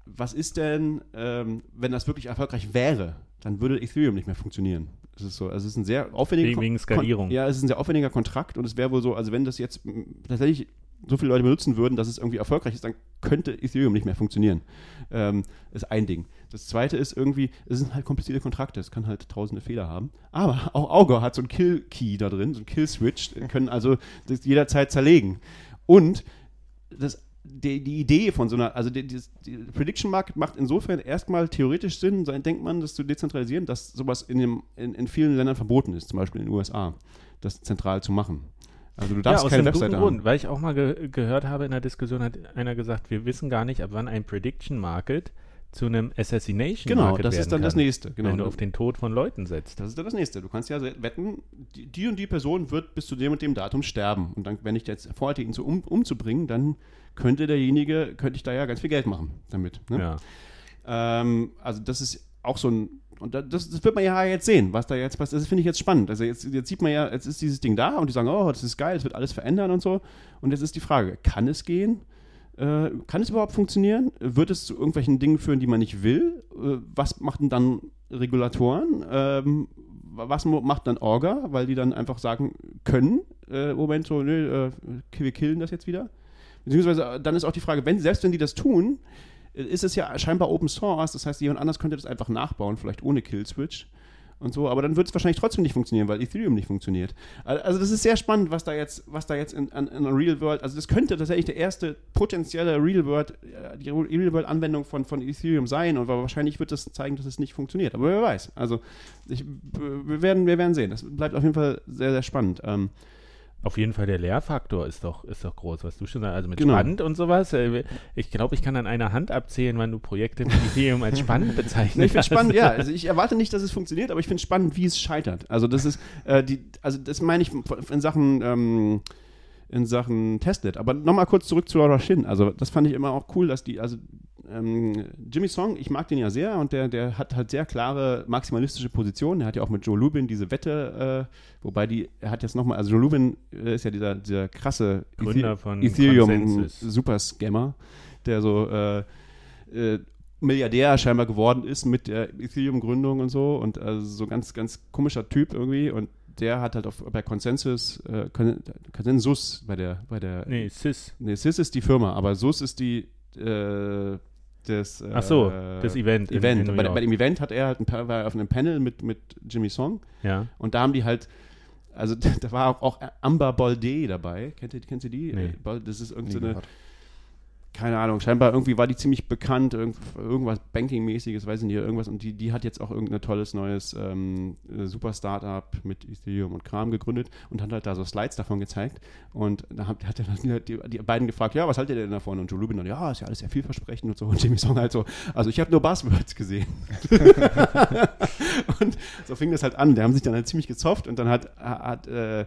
was ist denn, ähm, wenn das wirklich erfolgreich wäre, dann würde Ethereum nicht mehr funktionieren. Es ist so, also es ist ein sehr aufwendiger Wegen- wegen Kon- Skalierung. Ja, es ist ein sehr aufwendiger Kontrakt und es wäre wohl so, also wenn das jetzt tatsächlich so viele Leute benutzen würden, dass es irgendwie erfolgreich ist, dann könnte Ethereum nicht mehr funktionieren. Ähm, ist ein Ding. Das zweite ist irgendwie, es sind halt komplizierte Kontrakte, es kann halt tausende Fehler haben. Aber auch Augur hat so einen Kill-Key da drin, so einen Kill-Switch, können also das jederzeit zerlegen. Und das, die, die Idee von so einer, also die, die, die Prediction Market macht insofern erstmal theoretisch Sinn, sein denkt man, das zu dezentralisieren, dass sowas in, dem, in, in vielen Ländern verboten ist, zum Beispiel in den USA, das zentral zu machen. Also du darfst aus keine einem Webseite guten haben. Grund, weil ich auch mal ge gehört habe in der Diskussion, hat einer gesagt, wir wissen gar nicht, ab wann ein Prediction Market zu einem Assassination Genau, Market das werden ist dann kann, das nächste. Genau. wenn du auf den Tod von Leuten setzt. Das ist dann das nächste. Du kannst ja wetten, die, die und die Person wird bis zu dem und dem Datum sterben. Und dann, wenn ich jetzt vorhatte, ihn zu um, umzubringen, dann könnte derjenige, könnte ich da ja ganz viel Geld machen damit. Ne? Ja. Ähm, also das ist auch so ein, und da- das, das wird man ja jetzt sehen, was da jetzt passiert. Das finde ich jetzt spannend. Also jetzt, jetzt sieht man ja, jetzt ist dieses Ding da und die sagen, oh, das ist geil, es wird alles verändern und so. Und jetzt ist die Frage, kann es gehen? Äh, kann es überhaupt funktionieren? Wird es zu irgendwelchen Dingen führen, die man nicht will? Äh, was macht denn dann Regulatoren? Ähm, was macht dann Orga, weil die dann einfach sagen können, äh, Moment, so, nö, äh, wir killen das jetzt wieder? Beziehungsweise äh, dann ist auch die Frage, wenn, selbst wenn die das tun, ist es ja scheinbar Open Source, das heißt, jemand anders könnte das einfach nachbauen, vielleicht ohne Kill-Switch und so, aber dann wird es wahrscheinlich trotzdem nicht funktionieren, weil Ethereum nicht funktioniert. Al- Also das ist sehr spannend, was da jetzt, was da jetzt in, in der Real World, also das könnte tatsächlich der erste potenzielle Real World, äh, die Real World Anwendung von, von Ethereum sein und wahrscheinlich wird das zeigen, dass es nicht funktioniert. Aber wer weiß. Also ich, wir, werden, wir werden sehen. Das bleibt auf jeden Fall sehr, sehr spannend. Ähm, Auf jeden Fall der Lehrfaktor ist doch, ist doch groß, was du schon sagst. Also mit Genau. spannend und sowas. äh, Ich glaube, ich kann an einer Hand abzählen, wann du Projekte mit Ethereum als spannend [LAUGHS] bezeichnest. Ne, ich finde spannend, ja. Also ich erwarte nicht, dass es funktioniert, aber ich finde spannend, wie es scheitert. Also das ist äh, die, also das meine ich in Sachen ähm, in Sachen Testnet. Aber nochmal kurz zurück zu Laura Shin. Also das fand ich immer auch cool, dass die, also ähm, Jimmy Song, ich mag den ja sehr und der, der hat halt sehr klare maximalistische Positionen. Er hat ja auch mit Joe Lubin diese Wette, äh, wobei die, er hat jetzt nochmal, also Joe Lubin äh, ist ja dieser, dieser krasse Gründer Ethe- von Ethereum Consensus. Super Scammer, der so äh, äh, Milliardär scheinbar geworden ist mit der Ethereum-Gründung und so und also so ganz, ganz komischer Typ irgendwie und der hat halt auf, bei Consensus, äh, Con- Consensus bei der, bei der, Nee, Sys. nee, SIS ist die Firma, aber SUS ist die, äh, das, äh, Ach so, das Event in- Event. in New bei, bei dem Event hat er halt ein war er auf einem Panel mit, mit Jimmy Song Ja. und da haben die halt, also [LAUGHS] da war auch, auch Amber Bolde dabei. Kennt ihr, kennt ihr die? Nee. Das ist irgendeine, gehört. Keine Ahnung, scheinbar irgendwie war die ziemlich bekannt, irgend, irgendwas Banking-mäßiges, weiß ich nicht, irgendwas. Und die, die hat jetzt auch irgendein tolles neues ähm, äh, super Startup mit Ethereum und Kram gegründet und hat halt da so Slides davon gezeigt. Und da hat, hat er die, die beiden gefragt, ja, was haltet ihr denn davon? Und Joe Lubin dann, ja, ist ja alles sehr vielversprechend und so. Und Jimmy Song halt so, also ich habe nur Buzzwords gesehen. [LAUGHS] [LAUGHS] und so fing das halt an. Die haben sich dann halt ziemlich gezofft und dann hat, hat äh,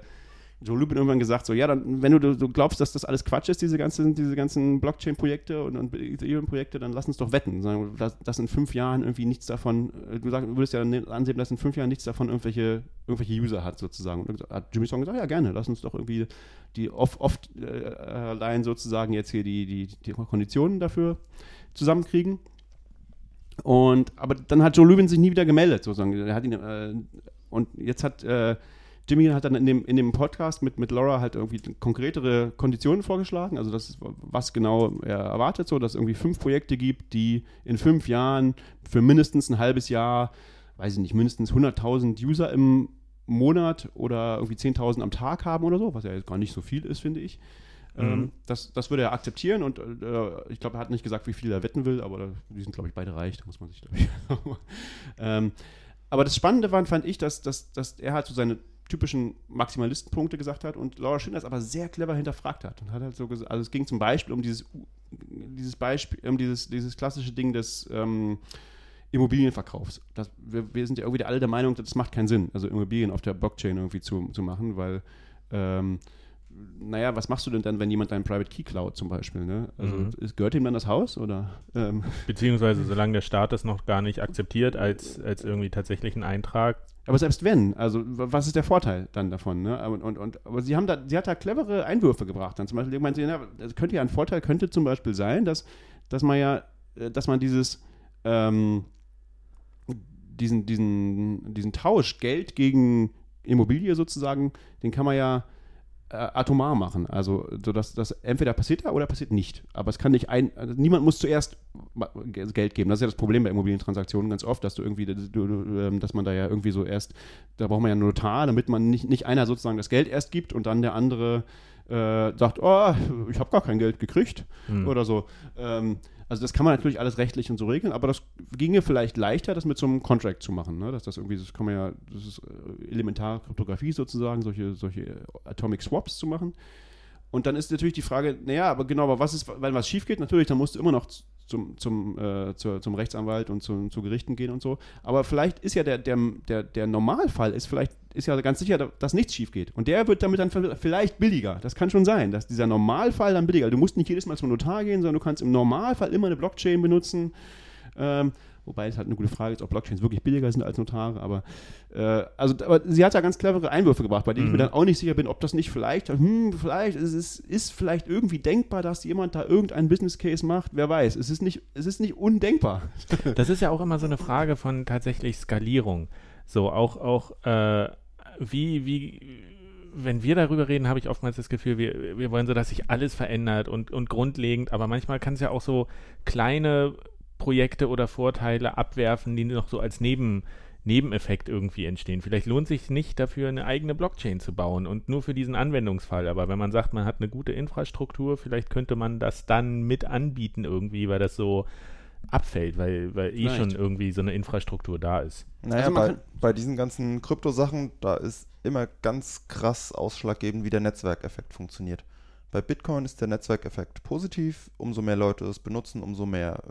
Joe Lubin irgendwann gesagt, so, ja, dann, wenn du, du glaubst, dass das alles Quatsch ist, diese ganzen, diese ganzen Blockchain-Projekte und, und Ethereum-Projekte, dann lass uns doch wetten. Sagen, dass, dass in fünf Jahren irgendwie nichts davon, äh, du, du würdest ja dann ansehen, dass in fünf Jahren nichts davon irgendwelche, irgendwelche User hat, sozusagen. Und dann hat Jimmy Song gesagt, ja, gerne, lass uns doch irgendwie die oft äh, sozusagen jetzt hier die, die, die Konditionen dafür zusammenkriegen. Und, aber dann hat Joe Lubin sich nie wieder gemeldet, sozusagen. Er hat ihn, äh, und jetzt hat äh, Jimmy hat dann in dem, in dem Podcast mit, mit Laura halt irgendwie konkretere Konditionen vorgeschlagen. Also das was genau er erwartet, so dass es irgendwie fünf Projekte gibt, die in fünf Jahren für mindestens ein halbes Jahr, weiß ich nicht, mindestens 100.000 User im Monat oder irgendwie 10.000 am Tag haben oder so, was ja jetzt gar nicht so viel ist, finde ich. Ähm, Mhm. das, das würde er akzeptieren und äh, ich glaube, er hat nicht gesagt, wie viel er wetten will, aber die sind, glaube ich, beide reich, da muss man sich, glaube ich. [LAUGHS] ähm, aber das Spannende war, fand ich, dass, dass, dass er halt so seine typischen Maximalistenpunkte gesagt hat und Laura Schindler es aber sehr clever hinterfragt hat und hat halt so gesagt, also es ging zum Beispiel um dieses, dieses Beispiel, um dieses, dieses klassische Ding des ähm, Immobilienverkaufs. Das, wir, wir sind ja irgendwie alle der Meinung, das macht keinen Sinn, also Immobilien auf der Blockchain irgendwie zu, zu machen, weil ähm, naja, was machst du denn dann, wenn jemand deinen Private Key klaut zum Beispiel? Ne? Also Mhm. ist, gehört ihm dann das Haus oder? Ähm, Beziehungsweise solange der Staat das noch gar nicht akzeptiert als, als irgendwie tatsächlichen Eintrag. aber selbst wenn, also was ist der Vorteil dann davon? Ne? Und, und, und, aber sie haben da, sie hat da clevere Einwürfe gebracht. Dann zum Beispiel irgendwann, sie, na, das könnte ja ein Vorteil könnte zum Beispiel sein, dass, dass man ja, äh, dass man dieses ähm, diesen, diesen, diesen Tausch Geld gegen Immobilie sozusagen, den kann man ja atomar machen. Also, so dass das entweder passiert er oder passiert nicht. Aber es kann nicht ein, also niemand muss zuerst Geld geben. Das ist ja das Problem bei Immobilientransaktionen ganz oft, dass du irgendwie, ähm, dass man da ja irgendwie so erst, da braucht man ja einen Notar, damit man nicht, nicht einer sozusagen das Geld erst gibt und dann der andere äh, sagt, oh, ich habe gar kein Geld gekriegt Hm. oder so. Ähm, also das kann man natürlich alles rechtlich und so regeln, aber das ginge vielleicht leichter, das mit so einem Contract zu machen. Ne? Dass das irgendwie, das kann man ja, das ist äh, elementare Kryptographie sozusagen, solche, solche Atomic Swaps zu machen. Und dann ist natürlich die Frage, naja, aber genau, aber was ist, wenn was schief geht, natürlich, dann musst du immer noch zum, zum, äh, zur, zum Rechtsanwalt und zu, zu Gerichten gehen und so. Aber vielleicht ist ja der, der, der, der Normalfall ist vielleicht, ist ja ganz sicher, dass nichts schief geht. Und der wird damit dann vielleicht billiger. Das kann schon sein, dass dieser Normalfall dann billiger. Du musst nicht jedes Mal zum Notar gehen, sondern du kannst im Normalfall immer eine Blockchain benutzen. Ähm, wobei es halt eine gute Frage ist, ob Blockchains wirklich billiger sind als Notare, aber äh, also aber sie hat da ganz clevere Einwürfe gebracht, bei denen ich mir Mhm. dann auch nicht sicher bin, ob das nicht vielleicht, hm, vielleicht ist es ist vielleicht irgendwie denkbar, dass jemand da irgendeinen Business Case macht, wer weiß. Es ist nicht, es ist nicht undenkbar. Das ist ja auch immer so eine Frage von tatsächlich Skalierung. So, auch, auch äh, wie, wie, wenn wir darüber reden, habe ich oftmals das Gefühl, wir, wir wollen so, dass sich alles verändert und, und grundlegend, aber manchmal kann es ja auch so kleine Projekte oder Vorteile abwerfen, die noch so als Neben, Nebeneffekt irgendwie entstehen. Vielleicht lohnt sich nicht dafür, eine eigene Blockchain zu bauen und nur für diesen Anwendungsfall. Aber wenn man sagt, man hat eine gute Infrastruktur, vielleicht könnte man das dann mit anbieten irgendwie, weil das so abfällt, weil, weil eh Vielleicht. schon irgendwie so eine Infrastruktur da ist. Naja, Also bei, bei diesen ganzen Kryptosachen, da ist immer ganz krass ausschlaggebend, wie der Netzwerkeffekt funktioniert. Bei Bitcoin ist der Netzwerkeffekt positiv. Umso mehr Leute es benutzen, umso mehr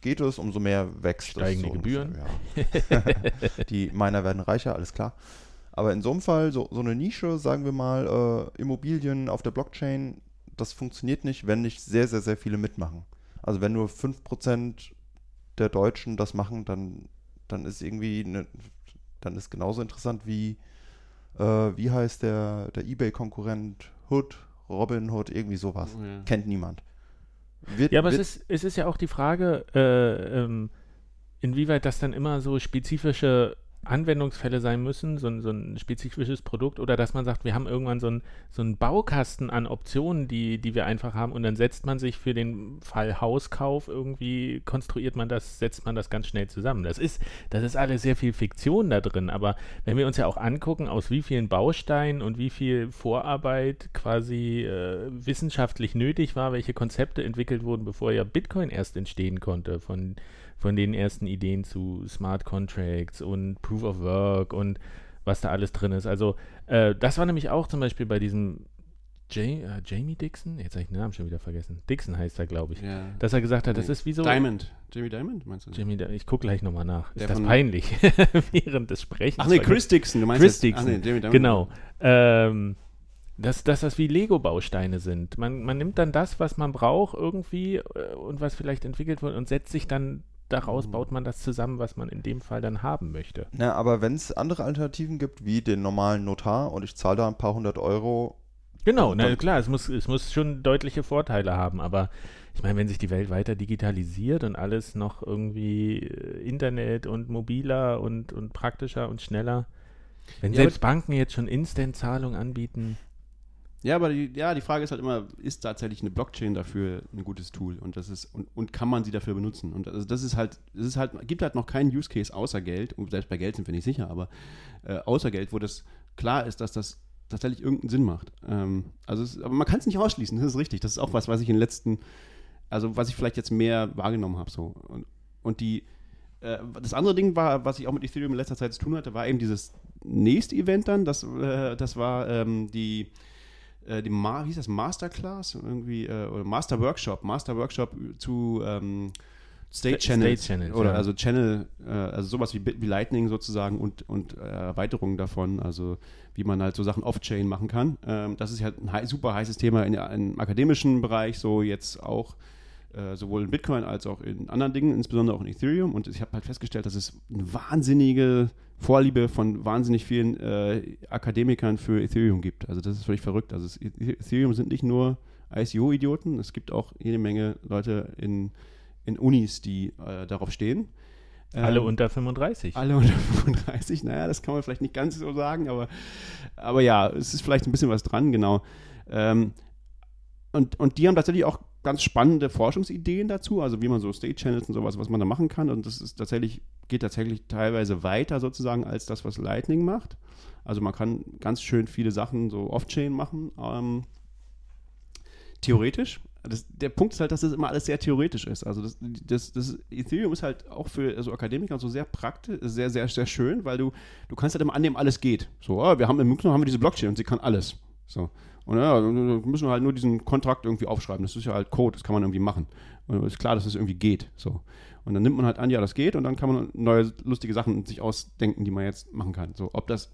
geht es, umso mehr wächst Steigen es. die Gebühren. Ja. [LAUGHS] die Miner werden reicher, alles klar. Aber in so einem Fall, so, so eine Nische, sagen wir mal, äh, Immobilien auf der Blockchain, das funktioniert nicht, wenn nicht sehr, sehr, sehr viele mitmachen. Also wenn nur 5% der Deutschen das machen, dann, dann ist irgendwie, ne, dann ist genauso interessant wie, äh, wie heißt der, der Ebay-Konkurrent Hood, Robin Hood, irgendwie sowas. Ja. Kennt niemand. Wird, Ja, aber es ist, es ist ja auch die Frage, äh, ähm, inwieweit das dann immer so spezifische Anwendungsfälle sein müssen, so ein, so ein spezifisches Produkt, oder dass man sagt, wir haben irgendwann so einen so Baukasten an Optionen, die, die wir einfach haben, und dann setzt man sich für den Fall Hauskauf irgendwie, konstruiert man das, setzt man das ganz schnell zusammen. Das ist, das ist alles sehr viel Fiktion da drin, aber wenn wir uns ja auch angucken, aus wie vielen Bausteinen und wie viel Vorarbeit quasi äh, wissenschaftlich nötig war, welche Konzepte entwickelt wurden, bevor ja Bitcoin erst entstehen konnte, von, von den ersten Ideen zu Smart Contracts und Proof of Work und was da alles drin ist. Also äh, das war nämlich auch zum Beispiel bei diesem Ja- äh, Jamie Dixon, jetzt habe ich den Namen schon wieder vergessen. Dixon heißt er, glaube ich. Ja. Dass er gesagt hat, das ist wie so. Diamond. Jamie Diamond, meinst du? Jamie, ich gucke gleich nochmal nach. Der Ist das peinlich? [LAUGHS] Während des Sprechens. Ach nee. Chris Dixon, du meinst Chris Dixon. Ach nee, Jamie Diamond. Genau. Ähm, dass, dass das wie Lego-Bausteine sind. Man, man nimmt dann das, was man braucht irgendwie äh, und was vielleicht entwickelt wird und setzt sich dann daraus, Mhm. baut man das zusammen, was man in dem Fall dann haben möchte. na, aber wenn es andere Alternativen gibt, wie den normalen Notar und ich zahle da ein paar hundert Euro, Genau, na klar, es muss, es muss schon deutliche Vorteile haben, aber ich meine, wenn sich die Welt weiter digitalisiert und alles noch irgendwie äh, Internet und mobiler und, und praktischer und schneller, wenn Ja, selbst Banken jetzt schon Instant-Zahlung anbieten, Ja, aber die, ja, die Frage ist halt immer, ist tatsächlich eine Blockchain dafür ein gutes Tool und das ist und, und kann man sie dafür benutzen? Und also das ist halt, es ist halt, gibt halt noch keinen Use Case außer Geld, und selbst bei Geld sind wir nicht sicher, aber äh, außer Geld, wo das klar ist, dass das tatsächlich irgendeinen Sinn macht. Ähm, also es, aber man kann es nicht ausschließen, das ist richtig. Das ist auch was, was ich in den letzten, also was ich vielleicht jetzt mehr wahrgenommen habe. So. Und, und die, äh, das andere Ding war, was ich auch mit Ethereum in letzter Zeit zu tun hatte, war eben dieses nächste Event dann. Das, äh, das war ähm, die, äh, die Ma wie hieß das, Masterclass irgendwie, äh, oder Master Workshop, Master Workshop zu ähm, State Sta- Channels. State Channels, oder ja. also Channel, äh, also sowas wie, wie Lightning sozusagen und, und äh, Erweiterungen davon, also wie man halt so Sachen off-chain machen kann. Ähm, das ist halt ein hei- super heißes Thema in, im akademischen Bereich, so jetzt auch äh, sowohl in Bitcoin als auch in anderen Dingen, insbesondere auch in Ethereum. Und ich habe halt festgestellt, dass es eine wahnsinnige Vorliebe von wahnsinnig vielen äh, Akademikern für Ethereum gibt. Also das ist völlig verrückt. Also es, Ethereum sind nicht nur ICO-Idioten, es gibt auch jede Menge Leute in, in Unis, die äh, darauf stehen. alle Ähm, unter 35. alle unter 35, naja, das kann man vielleicht nicht ganz so sagen, aber, aber ja, es ist vielleicht ein bisschen was dran, genau. Ähm, und, und die haben tatsächlich auch ganz spannende Forschungsideen dazu, also wie man so State Channels und sowas, was man da machen kann. Und das ist tatsächlich, geht tatsächlich teilweise weiter sozusagen als das, was Lightning macht. Also man kann ganz schön viele Sachen so off-chain machen. Ähm, theoretisch. Das, der Punkt ist halt, dass das immer alles sehr theoretisch ist. Also das, das, das Ethereum ist halt auch für so Akademiker so sehr praktisch, sehr, sehr, sehr schön, weil du, du kannst halt immer annehmen, alles geht. So, ah, wir haben im München haben wir diese Blockchain und sie kann alles. So. Und ja, müssen wir halt nur diesen Kontrakt irgendwie aufschreiben. Das ist ja halt Code, das kann man irgendwie machen. Und ist klar, dass es das irgendwie geht. So. Und dann nimmt man halt an, ja, das geht und dann kann man neue lustige Sachen sich ausdenken, die man jetzt machen kann. So, ob das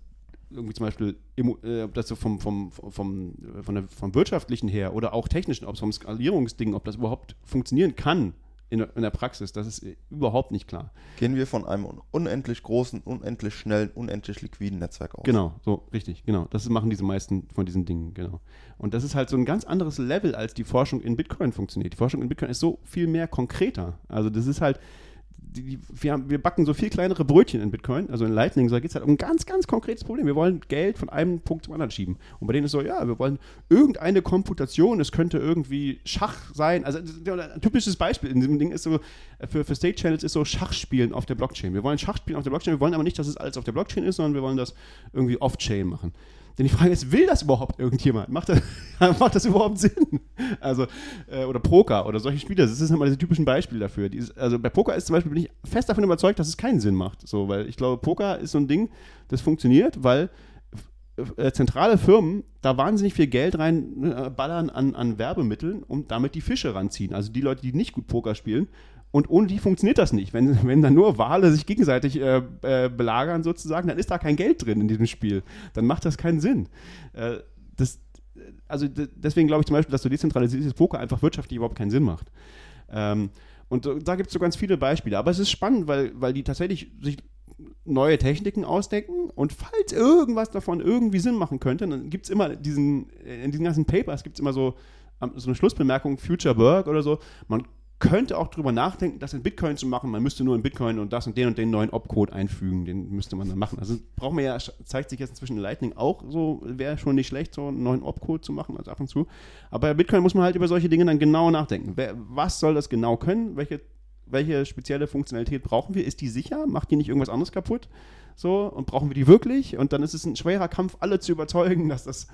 irgendwie zum Beispiel, äh, ob das so vom, vom, vom, von der, vom wirtschaftlichen her oder auch technischen, ob es vom Skalierungsding, ob das überhaupt funktionieren kann in, der- in der Praxis, das ist überhaupt nicht klar. Gehen wir von einem unendlich großen, unendlich schnellen, unendlich liquiden Netzwerk aus. Genau, so, richtig, genau. Das machen diese meisten von diesen Dingen, genau. Und das ist halt so ein ganz anderes Level, als die Forschung in Bitcoin funktioniert. Die Forschung in Bitcoin ist so viel mehr konkreter. Also das ist halt, die, wir, haben, wir backen so viel kleinere Brötchen in Bitcoin, also in Lightning, da geht es halt um ein ganz, ganz konkretes Problem. Wir wollen Geld von einem Punkt zum anderen schieben. Und bei denen ist so, ja, wir wollen irgendeine Komputation, es könnte irgendwie Schach sein. Also ein typisches Beispiel in diesem Ding ist so, für, für State Channels ist so Schachspielen auf der Blockchain. Wir wollen Schachspielen auf der Blockchain, wir wollen aber nicht, dass es alles auf der Blockchain ist, sondern wir wollen das irgendwie off-chain machen. Denn die Frage ist, will das überhaupt irgendjemand? Macht das, [LAUGHS] macht das überhaupt Sinn? Also, äh, oder Poker oder solche Spiele, das sind immer diese typischen Beispiele dafür. Dieses, also bei Poker ist zum Beispiel, bin ich fest davon überzeugt, dass es keinen Sinn macht. So, weil ich glaube, Poker ist so ein Ding, das funktioniert, weil äh, zentrale Firmen da wahnsinnig viel Geld rein äh, an, an Werbemitteln und damit die Fische ranziehen. Also die Leute, die nicht gut Poker spielen. Und ohne die funktioniert das nicht. Wenn, wenn dann nur Wale sich gegenseitig äh, äh, belagern sozusagen, dann ist da kein Geld drin in diesem Spiel. Dann macht das keinen Sinn. Äh, das, also deswegen glaube ich zum Beispiel, dass so dezentralisiertes Poker einfach wirtschaftlich überhaupt keinen Sinn macht. Ähm, und da gibt es so ganz viele Beispiele. Aber es ist spannend, weil, weil die tatsächlich sich neue Techniken ausdenken und falls irgendwas davon irgendwie Sinn machen könnte, dann gibt es immer diesen, in diesen ganzen Papers gibt es immer so, ähm, so eine Schlussbemerkung, Future Work oder so. Man könnte auch drüber nachdenken, das in Bitcoin zu machen. Man müsste nur in Bitcoin und das und den und den neuen Opcode einfügen. Den müsste man dann machen. Also braucht man ja, zeigt sich jetzt inzwischen in Lightning auch so, wäre schon nicht schlecht, so einen neuen Opcode zu machen, also ab und zu. Aber bei Bitcoin muss man halt über solche Dinge dann genau nachdenken. Wer, was soll das genau können? Welche, welche spezielle Funktionalität brauchen wir? Ist die sicher? Macht die nicht irgendwas anderes kaputt? So, und brauchen wir die wirklich? Und dann ist es ein schwerer Kampf, alle zu überzeugen, dass das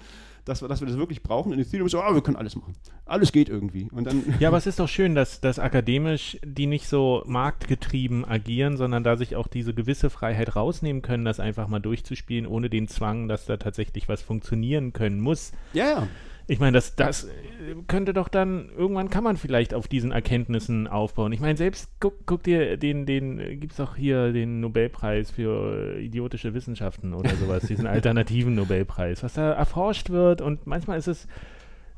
dass wir, dass wir das wirklich brauchen. In Ethereum ist so, ah, wir können alles machen. Alles geht irgendwie. Und dann Ja, aber es ist doch schön, dass, dass akademisch die nicht so marktgetrieben agieren, sondern da sich auch diese gewisse Freiheit rausnehmen können, das einfach mal durchzuspielen, ohne den Zwang, dass da tatsächlich was funktionieren können muss. Ja, ja. Ich meine, das, das äh, könnte doch dann, irgendwann kann man vielleicht auf diesen Erkenntnissen aufbauen. Ich meine, selbst guck, guck dir den, den, gibt es doch hier den Nobelpreis für äh, idiotische Wissenschaften oder sowas, diesen [LAUGHS] alternativen Nobelpreis, was da erforscht wird und manchmal ist es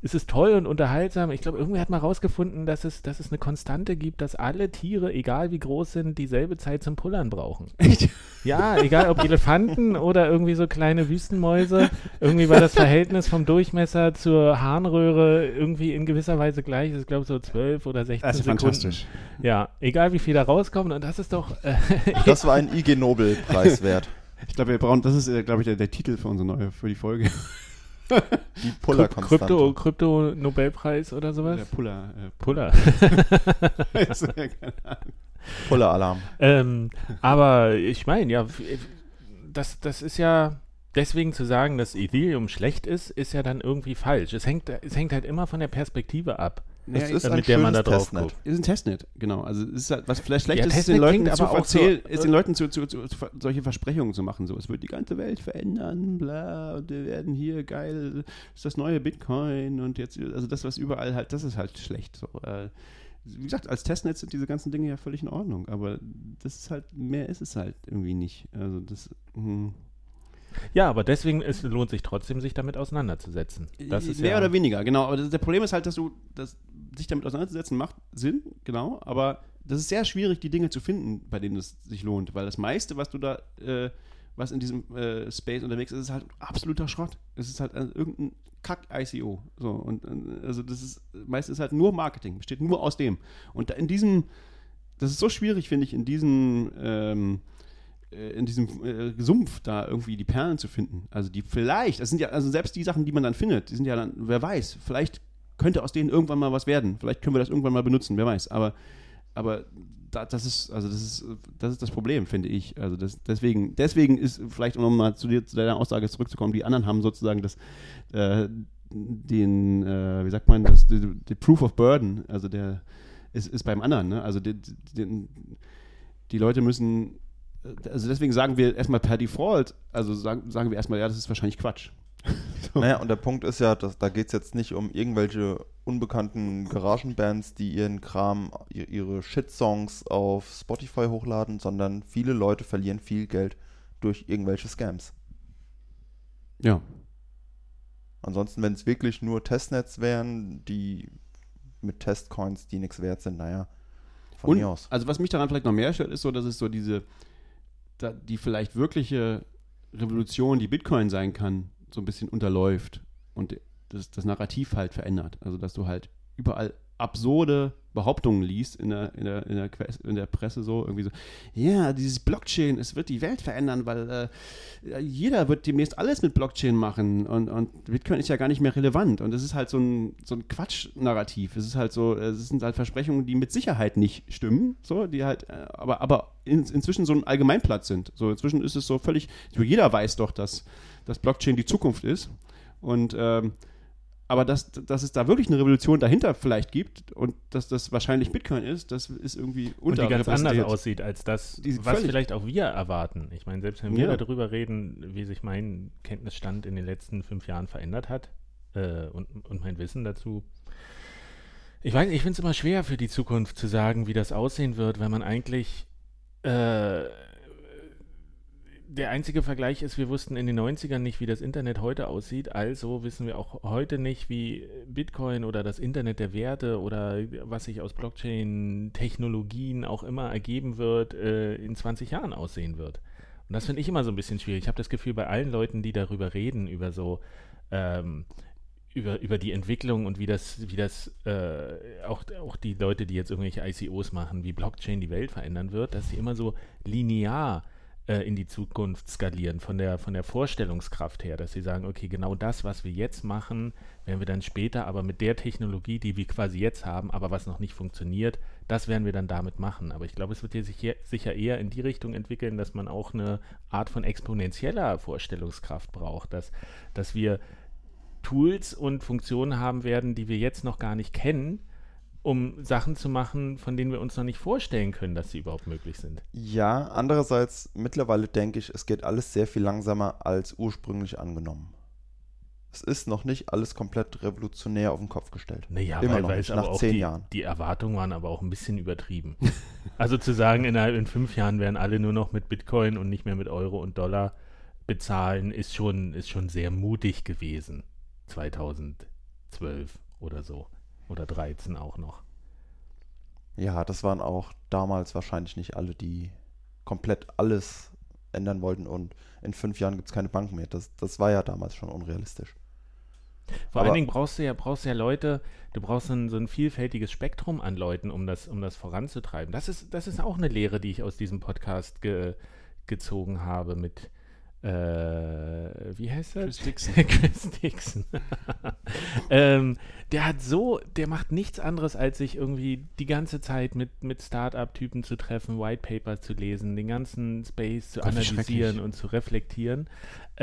es ist toll und unterhaltsam. Ich glaube, irgendwer hat mal rausgefunden, dass es, dass es eine Konstante gibt, dass alle Tiere, egal wie groß sind, dieselbe Zeit zum Pullern brauchen. [LAUGHS] Echt? Ja, egal ob Elefanten oder irgendwie so kleine Wüstenmäuse. Irgendwie war das Verhältnis vom Durchmesser zur Harnröhre irgendwie in gewisser Weise gleich. Ich glaube so 12 oder 16 Das ist Sekunden. fantastisch. Ja, egal wie viel da rauskommt. Und das ist doch. Äh, Das war ein IG Nobel-Preis wert. Ich glaube, wir brauchen, das ist, äh, glaube ich, der, der Titel für unsere neue, für die Folge. Die Puller-Konstante. Krypto, Krypto-Nobelpreis oder sowas? Der Puller. Äh, Puller. [LAUGHS] Ahnung. Puller-Alarm. ähm, aber ich meine, ja, das, das ist ja. Deswegen zu sagen, dass Ethereum schlecht ist, ist ja dann irgendwie falsch. Es hängt, es hängt halt immer von der Perspektive ab, Naja, ist mit ein der man da drauf Testnet. guckt. ist ein Testnet, genau. Also es ist halt, was vielleicht schlecht Ja, ist, ist Testnet den Leuten klingt zu aber auch erzählen, äh, ist den Leuten zu, zu, zu, solche Versprechungen zu machen. So, es wird die ganze Welt verändern, bla, und wir werden hier geil, ist das neue Bitcoin und jetzt, also das, was überall halt, das ist halt schlecht. So, äh, wie gesagt, als Testnet sind diese ganzen Dinge ja völlig in Ordnung, aber das ist halt, mehr ist es halt irgendwie nicht. Also das, hm. Ja, aber deswegen es lohnt sich trotzdem, sich damit auseinanderzusetzen. Das ist Mehr ja, oder weniger, genau. Aber das, der Problem ist halt, dass du, dass sich damit auseinanderzusetzen macht Sinn, genau. Aber das ist sehr schwierig, die Dinge zu finden, bei denen es sich lohnt, weil das meiste, was du da, äh, was in diesem äh, Space unterwegs ist, ist halt absoluter Schrott. Es ist halt äh, irgendein Kack-ICO. So und äh, also das ist meistens halt nur Marketing, besteht nur aus dem. Und in diesem, das ist so schwierig, finde ich, in diesem ähm, äh, in diesem äh, Sumpf da irgendwie die Perlen zu finden. Also die vielleicht, das sind ja, also selbst die Sachen, die man dann findet, die sind ja dann, wer weiß, vielleicht könnte aus denen irgendwann mal was werden. Vielleicht können wir das irgendwann mal benutzen, wer weiß. Aber, aber da, das ist, also das ist, das ist das Problem, finde ich. Also das, deswegen, deswegen ist vielleicht, um mal zu, dir, zu deiner Aussage zurückzukommen, die anderen haben sozusagen das, äh, den, äh, wie sagt man, das, die, die Proof of Burden, also der ist, ist beim anderen, ne? Also die, die, die Leute müssen also deswegen sagen wir erstmal per Default, also sagen, sagen wir erstmal, ja, das ist wahrscheinlich Quatsch. [LAUGHS] Naja, und der Punkt ist ja, dass, da geht es jetzt nicht um irgendwelche unbekannten Garagenbands, die ihren Kram, ihr- ihre Shitsongs auf Spotify hochladen, sondern viele Leute verlieren viel Geld durch irgendwelche Scams. Ja. Ansonsten, wenn es wirklich nur Testnets wären, die mit Testcoins, die nichts wert sind, naja, von Und, mir aus. also was mich daran vielleicht noch mehr stört, ist so, dass es so diese, die vielleicht wirkliche Revolution, die Bitcoin sein kann, so ein bisschen unterläuft und das, das Narrativ halt verändert. Also dass du halt überall absurde Behauptungen liest in der, in der, in der, Que- in der Presse so, irgendwie so, ja, dieses Blockchain, es wird die Welt verändern, weil äh, jeder wird demnächst alles mit Blockchain machen und, und Bitcoin ist ja gar nicht mehr relevant und es ist halt so ein, so ein Quatsch-Narrativ. Es ist halt so, es sind halt Versprechungen, die mit Sicherheit nicht stimmen, so, die halt, äh, aber, aber in, inzwischen so ein Allgemeinplatz sind. So, inzwischen ist es so völlig, so jeder weiß doch, dass, dass Blockchain die Zukunft ist und ähm, aber dass, dass es da wirklich eine Revolution dahinter vielleicht gibt und dass das wahrscheinlich Bitcoin ist, das ist irgendwie und die ganz anders aussieht als das, Die was vielleicht auch wir erwarten. Ich meine, selbst wenn wir Ja. darüber reden, wie sich mein Kenntnisstand in den letzten fünf Jahren verändert hat äh, und, und mein Wissen dazu. Ich weiß, ich finde es immer schwer für die Zukunft zu sagen, wie das aussehen wird, weil man eigentlich äh, der einzige Vergleich ist, wir wussten in den 90ern nicht, wie das Internet heute aussieht, also wissen wir auch heute nicht, wie Bitcoin oder das Internet der Werte oder was sich aus Blockchain-Technologien auch immer ergeben wird, äh, in 20 Jahren aussehen wird. Und das finde ich immer so ein bisschen schwierig. Ich habe das Gefühl, bei allen Leuten, die darüber reden, über so ähm, über, über die Entwicklung und wie das, wie das äh, auch, auch die Leute, die jetzt irgendwelche ICOs machen, wie Blockchain die Welt verändern wird, dass sie immer so linear äh, in die Zukunft skalieren, von der, von der Vorstellungskraft her, dass sie sagen, okay, genau das, was wir jetzt machen, werden wir dann später, aber mit der Technologie, die wir quasi jetzt haben, aber was noch nicht funktioniert, das werden wir dann damit machen. Aber ich glaube, es wird hier sicher, sicher eher in die Richtung entwickeln, dass man auch eine Art von exponentieller Vorstellungskraft braucht, dass, dass wir Tools und Funktionen haben werden, die wir jetzt noch gar nicht kennen, um Sachen zu machen, von denen wir uns noch nicht vorstellen können, dass sie überhaupt möglich sind. Ja, andererseits mittlerweile denke ich, es geht alles sehr viel langsamer als ursprünglich angenommen. Es ist noch nicht alles komplett revolutionär auf den Kopf gestellt. Naja, Immer weil, noch weil nicht, nach zehn die, Jahren. die Erwartungen waren aber auch ein bisschen übertrieben. [LAUGHS] also zu sagen, innerhalb in fünf Jahren werden alle nur noch mit Bitcoin und nicht mehr mit Euro und Dollar bezahlen, ist schon, ist schon sehr mutig gewesen. 12 oder so. Oder 13 auch noch. Ja, das waren auch damals wahrscheinlich nicht alle, die komplett alles ändern wollten und in fünf Jahren gibt es keine Bank mehr. Das, das war ja damals schon unrealistisch. Vor Aber- allen Dingen brauchst du ja, brauchst ja Leute, du brauchst so ein, so ein vielfältiges Spektrum an Leuten, um das, um das voranzutreiben. Das ist, das ist auch eine Lehre, die ich aus diesem Podcast ge, gezogen habe mit, äh, wie heißt er? Chris Dixon. [LAUGHS] Chris Dixon. [LAUGHS] ähm, der hat so, der macht nichts anderes, als sich irgendwie die ganze Zeit mit, mit Start-up-Typen zu treffen, White Papers zu lesen, den ganzen Space zu Gott, analysieren und zu reflektieren.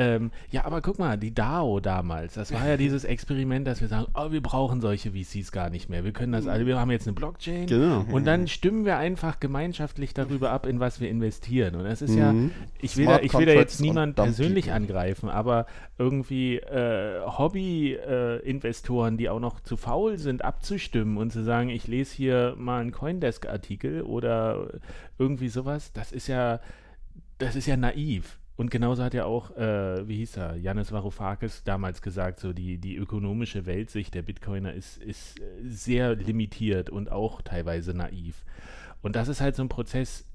Ähm, ja, aber guck mal, die DAO damals, das war ja dieses Experiment, dass wir sagen, oh, wir brauchen solche VCs gar nicht mehr. Wir können das alle, wir haben jetzt eine Blockchain Genau. und dann stimmen wir einfach gemeinschaft darüber ab, in was wir investieren. Und das ist ja, Mhm. ich will, da, ich will da jetzt niemand persönlich angreifen, aber irgendwie äh, Hobby-Investoren, die auch noch zu faul sind, abzustimmen und zu sagen, ich lese hier mal einen Coindesk-Artikel oder irgendwie sowas, das ist ja, das ist ja naiv. Und genauso hat ja auch, äh, wie hieß er, Yannis Varoufakis damals gesagt, so die, die ökonomische Weltsicht der Bitcoiner ist, ist äh, sehr limitiert und auch teilweise naiv. Und das ist halt so ein Prozess,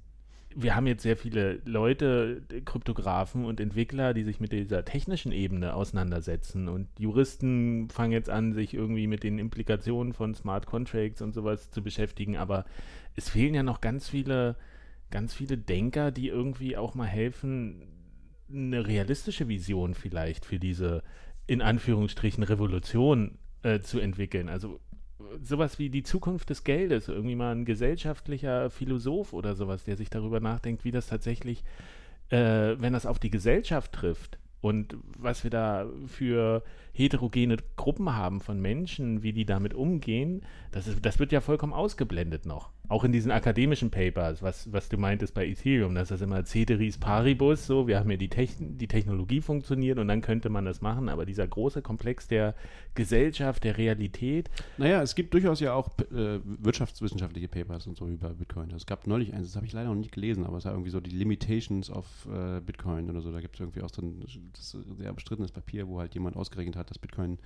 wir haben jetzt sehr viele Leute, Kryptografen und Entwickler, die sich mit dieser technischen Ebene auseinandersetzen. Und Juristen fangen jetzt an, sich irgendwie mit den Implikationen von Smart Contracts und sowas zu beschäftigen. Aber es fehlen ja noch ganz viele, ganz viele Denker, die irgendwie auch mal helfen, eine realistische Vision vielleicht für diese, in Anführungsstrichen, Revolution äh, zu entwickeln. Also sowas wie die Zukunft des Geldes, irgendwie mal ein gesellschaftlicher Philosoph oder sowas, der sich darüber nachdenkt, wie das tatsächlich, äh, wenn das auf die Gesellschaft trifft und was wir da für heterogene Gruppen haben von Menschen, wie die damit umgehen, das, ist, das wird ja vollkommen ausgeblendet noch. Auch in diesen akademischen Papers, was, was du meintest bei Ethereum, dass das immer Ceteris Paribus, so, wir haben ja die, Techn die Technologie funktioniert und dann könnte man das machen, aber dieser große Komplex der Gesellschaft, der Realität, Naja, es gibt durchaus ja auch äh, wirtschaftswissenschaftliche Papers und so über Bitcoin. Es gab neulich eins, das habe ich leider noch nicht gelesen, aber es war irgendwie so die Limitations of äh, Bitcoin oder so. Da gibt es irgendwie auch so ein sehr bestrittenes Papier, wo halt jemand ausgerechnet hat, dass Bitcoin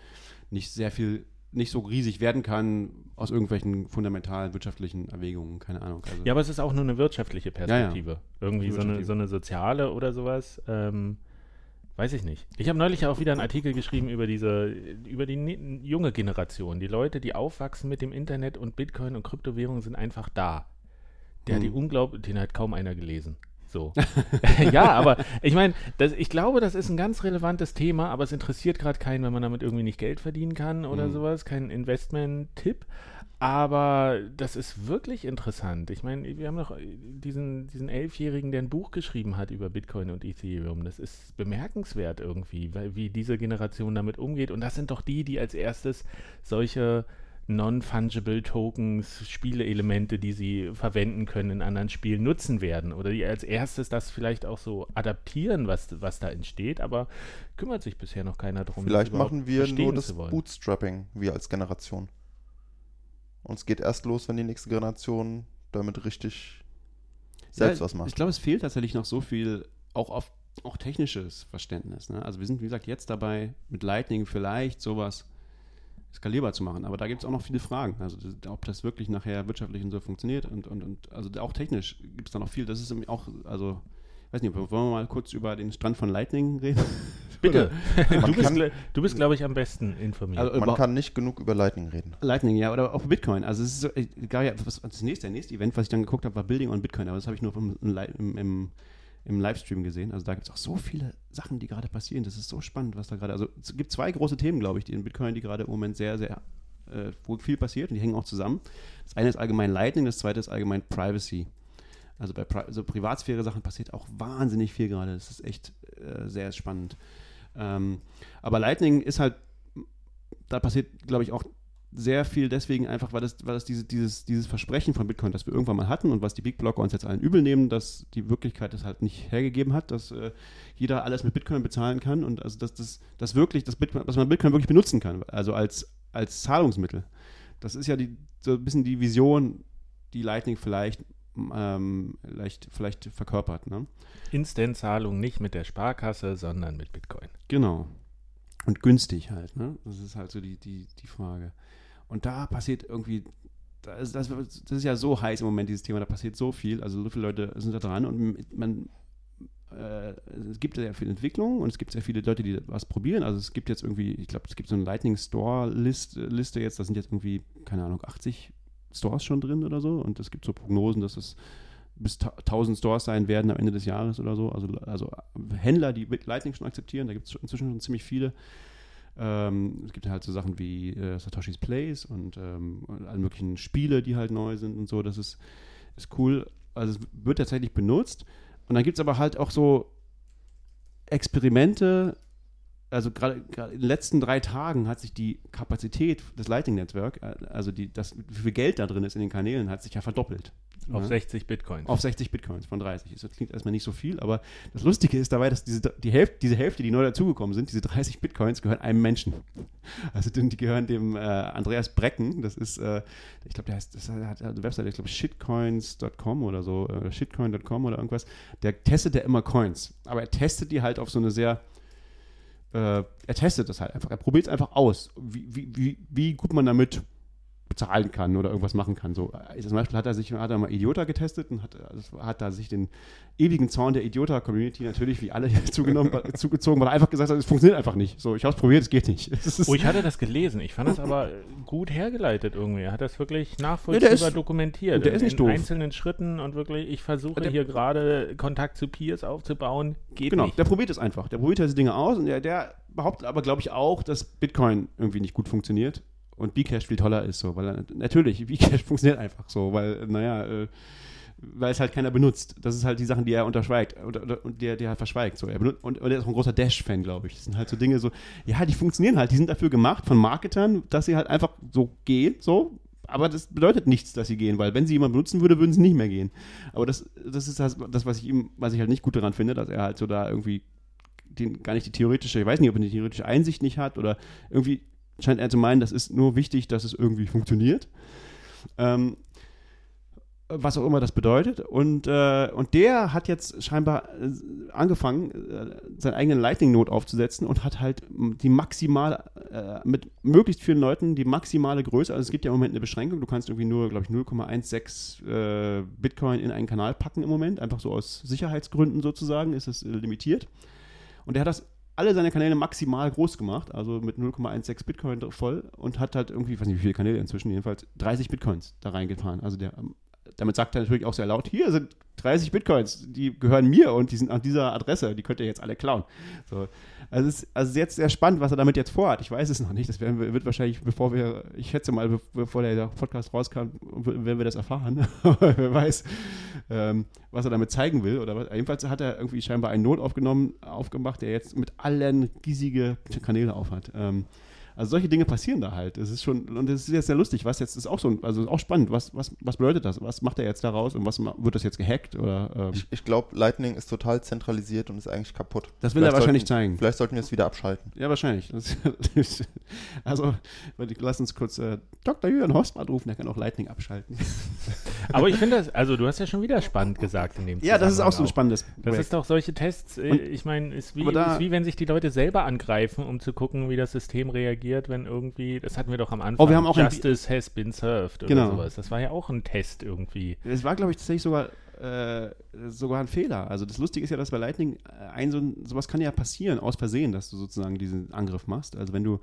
nicht sehr viel, nicht so riesig werden kann aus irgendwelchen fundamentalen wirtschaftlichen Erwägungen, keine Ahnung. Also, Ja, aber es ist auch nur eine wirtschaftliche ja. Perspektive. Irgendwie so eine, so eine soziale oder sowas. Ähm, weiß ich nicht. Ich habe neulich auch wieder einen Artikel geschrieben über diese, über die ne- junge Generation. Die Leute, die aufwachsen mit dem Internet und Bitcoin und Kryptowährungen sind einfach da. Der hat die Hm. unglaublich, den hat kaum einer gelesen. So. [LAUGHS] ja, aber ich meine, ich glaube, das ist ein ganz relevantes Thema, aber es interessiert gerade keinen, wenn man damit irgendwie nicht Geld verdienen kann oder Mhm. sowas, kein Investment-Tipp. Aber das ist wirklich interessant. Ich meine, wir haben noch diesen, diesen Elfjährigen, der ein Buch geschrieben hat über Bitcoin und Ethereum. Das ist bemerkenswert irgendwie, weil, wie diese Generation damit umgeht. Und das sind doch die, die als erstes solche Non-Fungible Tokens, Spieleelemente, die sie verwenden können in anderen Spielen, nutzen werden. Oder die als erstes das vielleicht auch so adaptieren, was, was da entsteht. Aber kümmert sich bisher noch keiner drum. Vielleicht machen wir nur das. Bootstrapping, wir als Generation. Und es geht erst los, wenn die nächste Generation damit richtig selbst Ja, was macht. Ich glaube, es fehlt tatsächlich noch so viel, auch auf auch technisches Verständnis. Ne? Also wir sind, wie gesagt, jetzt dabei, mit Lightning vielleicht sowas skalierbar zu machen. Aber da gibt es auch noch viele Fragen. Also das, ob das wirklich nachher wirtschaftlich und so funktioniert und, und, und also auch technisch gibt es da noch viel. Das ist nämlich auch, also ich weiß nicht, wollen wir mal kurz über den Strand von Lightning reden? [LAUGHS] Bitte. Du bist, kann- du bist glaube ich, am besten informiert. Also, Man kann nicht genug über Lightning reden. Lightning, ja, oder auch Bitcoin. Also es ist so, egal, ja, was, das nächste, der nächste Event, was ich dann geguckt habe, war Building on Bitcoin, aber das habe ich nur vom, im, im, im, im Livestream gesehen. Also da gibt es auch so viele Sachen, die gerade passieren. Das ist so spannend, was da gerade. Also es gibt zwei große Themen, glaube ich, die in Bitcoin, die gerade im Moment sehr, sehr, äh, wo viel passiert und die hängen auch zusammen. Das eine ist allgemein Lightning, das zweite ist allgemein Privacy. Also bei Pri so Privatsphäre-Sachen passiert auch wahnsinnig viel gerade. Das ist echt äh, sehr spannend. Ähm, aber Lightning ist halt, da passiert, glaube ich, auch sehr viel deswegen einfach, weil das, weil das diese, dieses, dieses Versprechen von Bitcoin, das wir irgendwann mal hatten und was die Big Blocker uns jetzt allen übel nehmen, dass die Wirklichkeit das halt nicht hergegeben hat, dass äh, jeder alles mit Bitcoin bezahlen kann und also dass das, das wirklich, das Bitcoin, dass man Bitcoin wirklich benutzen kann, also als, als Zahlungsmittel. Das ist ja die, so ein bisschen die Vision, die Lightning vielleicht, ähm, vielleicht, vielleicht verkörpert. Ne? Instant-Zahlung nicht mit der Sparkasse, sondern mit Bitcoin. Genau. und günstig halt. Ne? Das ist halt so die, die, die Frage. Und da passiert irgendwie, das, das, das ist ja so heiß im Moment, dieses Thema, da passiert so viel, also so viele Leute sind da dran und man, äh, es gibt sehr viel Entwicklung und es gibt sehr viele Leute, die was probieren. Also es gibt jetzt irgendwie, ich glaube, es gibt so eine Lightning Store List, Liste jetzt, da sind jetzt irgendwie, keine Ahnung, 80 Stores schon drin oder so und es gibt so Prognosen, dass es bis 1000 Stores sein werden am Ende des Jahres oder so. Also, also Händler, die Lightning schon akzeptieren, da gibt es inzwischen schon ziemlich viele. Ähm, es gibt halt so Sachen wie äh, Satoshi's Place und, ähm, alle möglichen Spiele, die halt neu sind und so. Das ist, ist cool. Also es wird tatsächlich benutzt. Und dann gibt es aber halt auch so Experimente, also gerade in den letzten drei Tagen hat sich die Kapazität des Lightning Network, äh, also die, das, wie viel Geld da drin ist in den Kanälen, hat sich ja verdoppelt. Auf ja? 60 Bitcoins. Auf 60 Bitcoins von 30. Das klingt erstmal nicht so viel, aber das Lustige ist dabei, dass diese, die Hälfte, diese Hälfte, die neu dazugekommen sind, diese 30 Bitcoins, gehören einem Menschen. [LAUGHS] Also die gehören dem äh, Andreas Brecken, das ist, äh, ich glaube, der heißt, das hat eine Webseite, ich glaube shitcoins.com oder so, äh, shitcoin.com oder irgendwas. Der testet ja immer Coins, aber er testet die halt auf so eine sehr äh, er testet das halt einfach. Er probiert es einfach aus, wie, wie, wie, wie gut man damit bezahlen kann oder irgendwas machen kann. So, äh, zum Beispiel hat er sich hat er mal Idiota getestet und hat, also hat da sich den ewigen Zorn der Idiota-Community natürlich wie alle [LAUGHS] zugenommen, zugezogen, weil er einfach gesagt hat, es funktioniert einfach nicht. So, ich habe es probiert, es geht nicht. [LAUGHS] oh, ich hatte das gelesen. Ich fand das aber gut hergeleitet irgendwie. Er hat das wirklich nachvollziehbar ja, ist, dokumentiert. Der in, ist nicht in doof. einzelnen Schritten und wirklich, ich versuche der, hier gerade Kontakt zu Peers aufzubauen. Geht genau, nicht. der probiert es einfach. Der probiert diese Dinge aus und der, der behauptet aber, glaube ich, auch, dass Bitcoin irgendwie nicht gut funktioniert und Bcash viel toller ist, so, weil natürlich, Bcash [LAUGHS] funktioniert einfach so, weil, naja, äh, weil es halt keiner benutzt. Das ist halt die Sachen, die er unterschweigt und, und der, der halt verschweigt. So. Er benutzt, und, und er ist auch ein großer Dash-Fan, glaube ich. Das sind halt so Dinge so, ja, die funktionieren halt, die sind dafür gemacht von Marketern, dass sie halt einfach so gehen, so. Aber das bedeutet nichts, dass sie gehen, weil wenn sie jemand benutzen würde, würden sie nicht mehr gehen. Aber das, das ist das, das, was ich ihm, was ich halt nicht gut daran finde, dass er halt so da irgendwie den, gar nicht die theoretische, ich weiß nicht, ob er die theoretische Einsicht nicht hat oder irgendwie scheint er zu meinen, das ist nur wichtig, dass es irgendwie funktioniert. Ähm, was auch immer das bedeutet. Und, äh, und der hat jetzt scheinbar äh, angefangen, äh, seinen eigenen Lightning-Node aufzusetzen und hat halt die maximale, äh, mit möglichst vielen Leuten die maximale Größe. Also es gibt ja im Moment eine Beschränkung. Du kannst irgendwie nur, glaube ich, 0,16 äh, Bitcoin in einen Kanal packen im Moment. Einfach so aus Sicherheitsgründen sozusagen ist es limitiert. Und der hat das alle seine Kanäle maximal groß gemacht, also mit 0,16 Bitcoin voll und hat halt irgendwie, ich weiß nicht wie viele Kanäle inzwischen, jedenfalls 30 Bitcoins da reingefahren. Also der, damit sagt er natürlich auch sehr laut, hier sind 30 Bitcoins, die gehören mir und die sind an dieser Adresse, die könnt ihr jetzt alle klauen. So. Also es ist also jetzt sehr spannend, was er damit jetzt vorhat. Ich weiß es noch nicht. Das werden wir, wird wahrscheinlich, bevor wir, ich schätze mal, bevor der Podcast rauskam, werden wir das erfahren. [LAUGHS] Wer weiß, ähm, was er damit zeigen will. Oder was. Jedenfalls hat er irgendwie scheinbar einen Not aufgenommen, aufgemacht, der jetzt mit allen riesige Kanäle aufhat. Ähm, also solche Dinge passieren da halt. Es ist schon, und es ist jetzt sehr lustig, was jetzt ist auch so, also ist auch spannend, was, was, was bedeutet das? Was macht er jetzt daraus und was wird das jetzt gehackt? Oder, ähm ich, ich glaube, Lightning ist total zentralisiert und ist eigentlich kaputt. Das will vielleicht er wahrscheinlich sollten, zeigen. Vielleicht sollten wir es wieder abschalten. Ja, wahrscheinlich. [LAUGHS] also, lass uns kurz äh, Dr. Julian Horstmann rufen, der kann auch Lightning abschalten. [LAUGHS] Aber ich finde das, also du hast ja schon wieder spannend gesagt in dem Ja, das ist auch so ein spannendes Das Projekt. ist doch solche Tests, äh, ich meine, ist, wie, ist wie wenn sich die Leute selber angreifen, um zu gucken, wie das System reagiert, wenn irgendwie das hatten wir doch am Anfang. Oh, wir haben auch Justice has been served oder genau. sowas. Das war ja auch ein Test irgendwie. Es war, glaube ich, tatsächlich sogar, äh, sogar ein Fehler. Also das Lustige ist ja, dass bei Lightning äh, ein so sowas kann ja passieren, aus Versehen, dass du sozusagen diesen Angriff machst. Also wenn du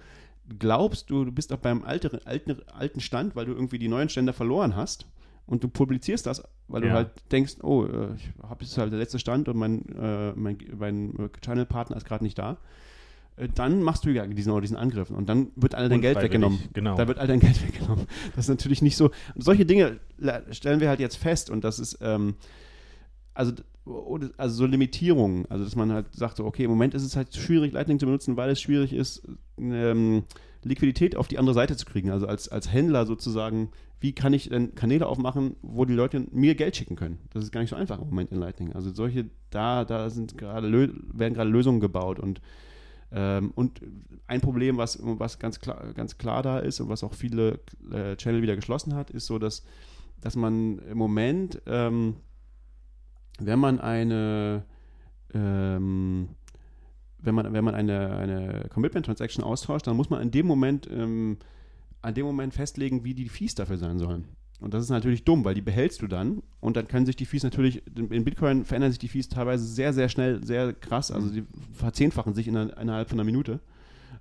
glaubst, du, du bist auf beim alten, alten, alten Stand, weil du irgendwie die neuen Stände verloren hast und du publizierst das, weil ja. du halt denkst, oh, äh, ich habe jetzt halt der letzte Stand und mein, äh, mein, mein Channel-Partner ist gerade nicht da dann machst du ja diesen, diesen Angriff und dann wird all dein Geld weggenommen. Genau. Da wird all dein Geld [LAUGHS] weggenommen. Das ist natürlich nicht so. Solche Dinge stellen wir halt jetzt fest und das ist, ähm, also, also so Limitierungen, also dass man halt sagt, so, okay, im Moment ist es halt schwierig, Lightning zu benutzen, weil es schwierig ist, ähm, Liquidität auf die andere Seite zu kriegen. Also als, als Händler sozusagen, wie kann ich denn Kanäle aufmachen, wo die Leute mir Geld schicken können? Das ist gar nicht so einfach im Moment in Lightning. Also solche, da, da sind gerade werden gerade Lösungen gebaut und ähm, und ein Problem, was, was ganz, klar, ganz klar da ist und was auch viele äh, Channel wieder geschlossen hat, ist so, dass, dass man im Moment, ähm, wenn man eine ähm, wenn man, wenn man eine, eine Commitment-Transaction austauscht, dann muss man in dem Moment, ähm, an dem Moment festlegen, wie die Fees dafür sein sollen. Und das ist natürlich dumm, weil die behältst du dann und dann können sich die Fees natürlich, in Bitcoin verändern sich die Fees teilweise sehr, sehr schnell, sehr krass, also die verzehnfachen sich in einer, innerhalb von einer Minute.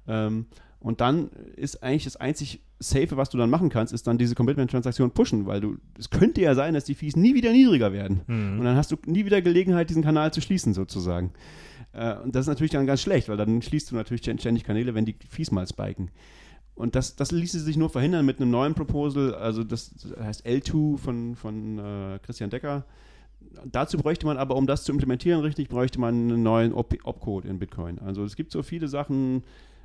Ähm, und dann ist eigentlich das einzig Safe, was du dann machen kannst, ist dann diese Commitment-Transaktion pushen, weil du, es könnte ja sein, dass die Fees nie wieder niedriger werden. Mhm. Und dann hast du nie wieder Gelegenheit, diesen Kanal zu schließen, sozusagen. Äh, und das ist natürlich dann ganz schlecht, weil dann schließt du natürlich ständig Kanäle, wenn die Fees mal spiken. Und das, das ließe sich nur verhindern mit einem neuen Proposal, also das heißt L2 von, von äh, Christian Decker. Dazu bräuchte man aber, um das zu implementieren richtig, bräuchte man einen neuen Op- Opcode in Bitcoin. Also es gibt so viele Sachen,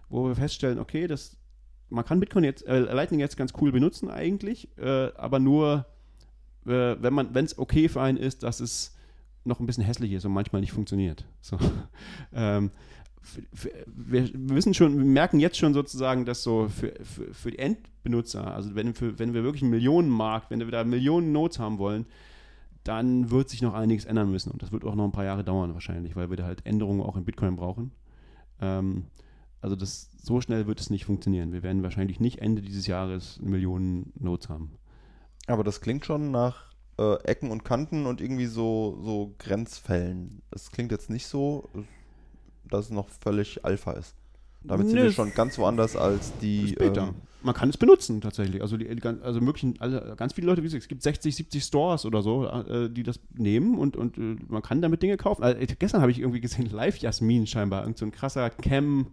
wo wir feststellen, okay, das, man kann Bitcoin jetzt, äh, Lightning jetzt ganz cool benutzen eigentlich, äh, aber nur, äh, wenn man, wenn es okay für einen ist, dass es noch ein bisschen hässlich ist und manchmal nicht funktioniert. So. [LAUGHS] ähm, wir wissen schon, wir merken jetzt schon sozusagen, dass so für, für, für die Endbenutzer, also wenn, für, wenn wir wirklich einen Millionenmarkt, wenn wir da Millionen Nodes haben wollen, dann wird sich noch einiges ändern müssen. Und das wird auch noch ein paar Jahre dauern wahrscheinlich, weil wir da halt Änderungen auch in Bitcoin brauchen. Ähm, also das, so schnell wird es nicht funktionieren. Wir werden wahrscheinlich nicht Ende dieses Jahres Millionen Nodes haben. Aber das klingt schon nach äh, Ecken und Kanten und irgendwie so, so Grenzfällen. Das klingt jetzt nicht so, dass es noch völlig Alpha ist. Damit sind Nö. wir schon ganz woanders als die. Später. ähm, man kann es benutzen tatsächlich. Also, die, also möglichen, alle, ganz viele Leute, wie gesagt, es gibt 60, 70 Stores oder so, äh, die das nehmen und, und äh, man kann damit Dinge kaufen. Also, äh, gestern habe ich irgendwie gesehen, [LAUGHS] Live Jasmin scheinbar, irgend so ein krasser Cam,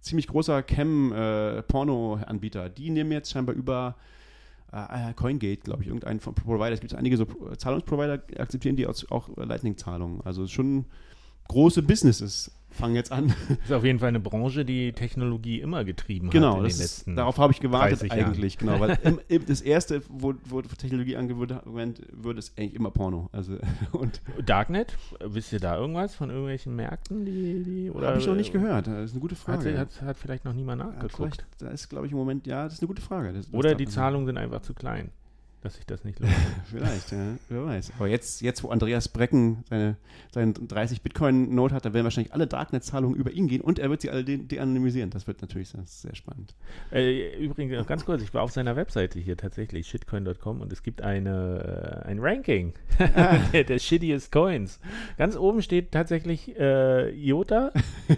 ziemlich großer Cam-Porno-Anbieter. die nehmen jetzt scheinbar über äh, CoinGate, glaube ich, irgendeinen von Provider. Es gibt einige so Pro- Zahlungsprovider, akzeptieren die auch, auch Lightning-Zahlungen. Also schon große Businesses fangen jetzt an. Das ist auf jeden Fall eine Branche, die Technologie immer getrieben hat Genau, in das den ist, letzten. darauf habe ich gewartet 30 Jahren. eigentlich, genau, weil im, im, das erste, wo, wo Technologie angewendet wird, ist eigentlich immer Porno. Also [LAUGHS] und Darknet, wisst ihr da irgendwas von irgendwelchen Märkten, die, die oder habe ich noch nicht gehört. Das ist eine gute Hat, Frage. hat, hat vielleicht noch niemand nachgeguckt. da ist, glaube ich, im Moment, ja, das ist eine gute Frage. Das, das Oder die Zahlungen sind einfach zu klein, dass sich das nicht [LAUGHS] lohnt. Vielleicht, ja, wer weiß. Aber jetzt, jetzt wo Andreas Brecken seine, seinen 30 Bitcoin-Note hat, da werden wahrscheinlich alle Darknet-Zahlungen über ihn gehen und er wird sie alle de de-anonymisieren. Das wird natürlich sehr, sehr spannend. Äh, übrigens, noch ganz kurz, ich war auf seiner Webseite hier tatsächlich, shitcoin.com, und es gibt eine, äh, ein Ranking der, [LAUGHS] [LAUGHS] der shittiest Coins. Ganz oben steht tatsächlich äh, IOTA,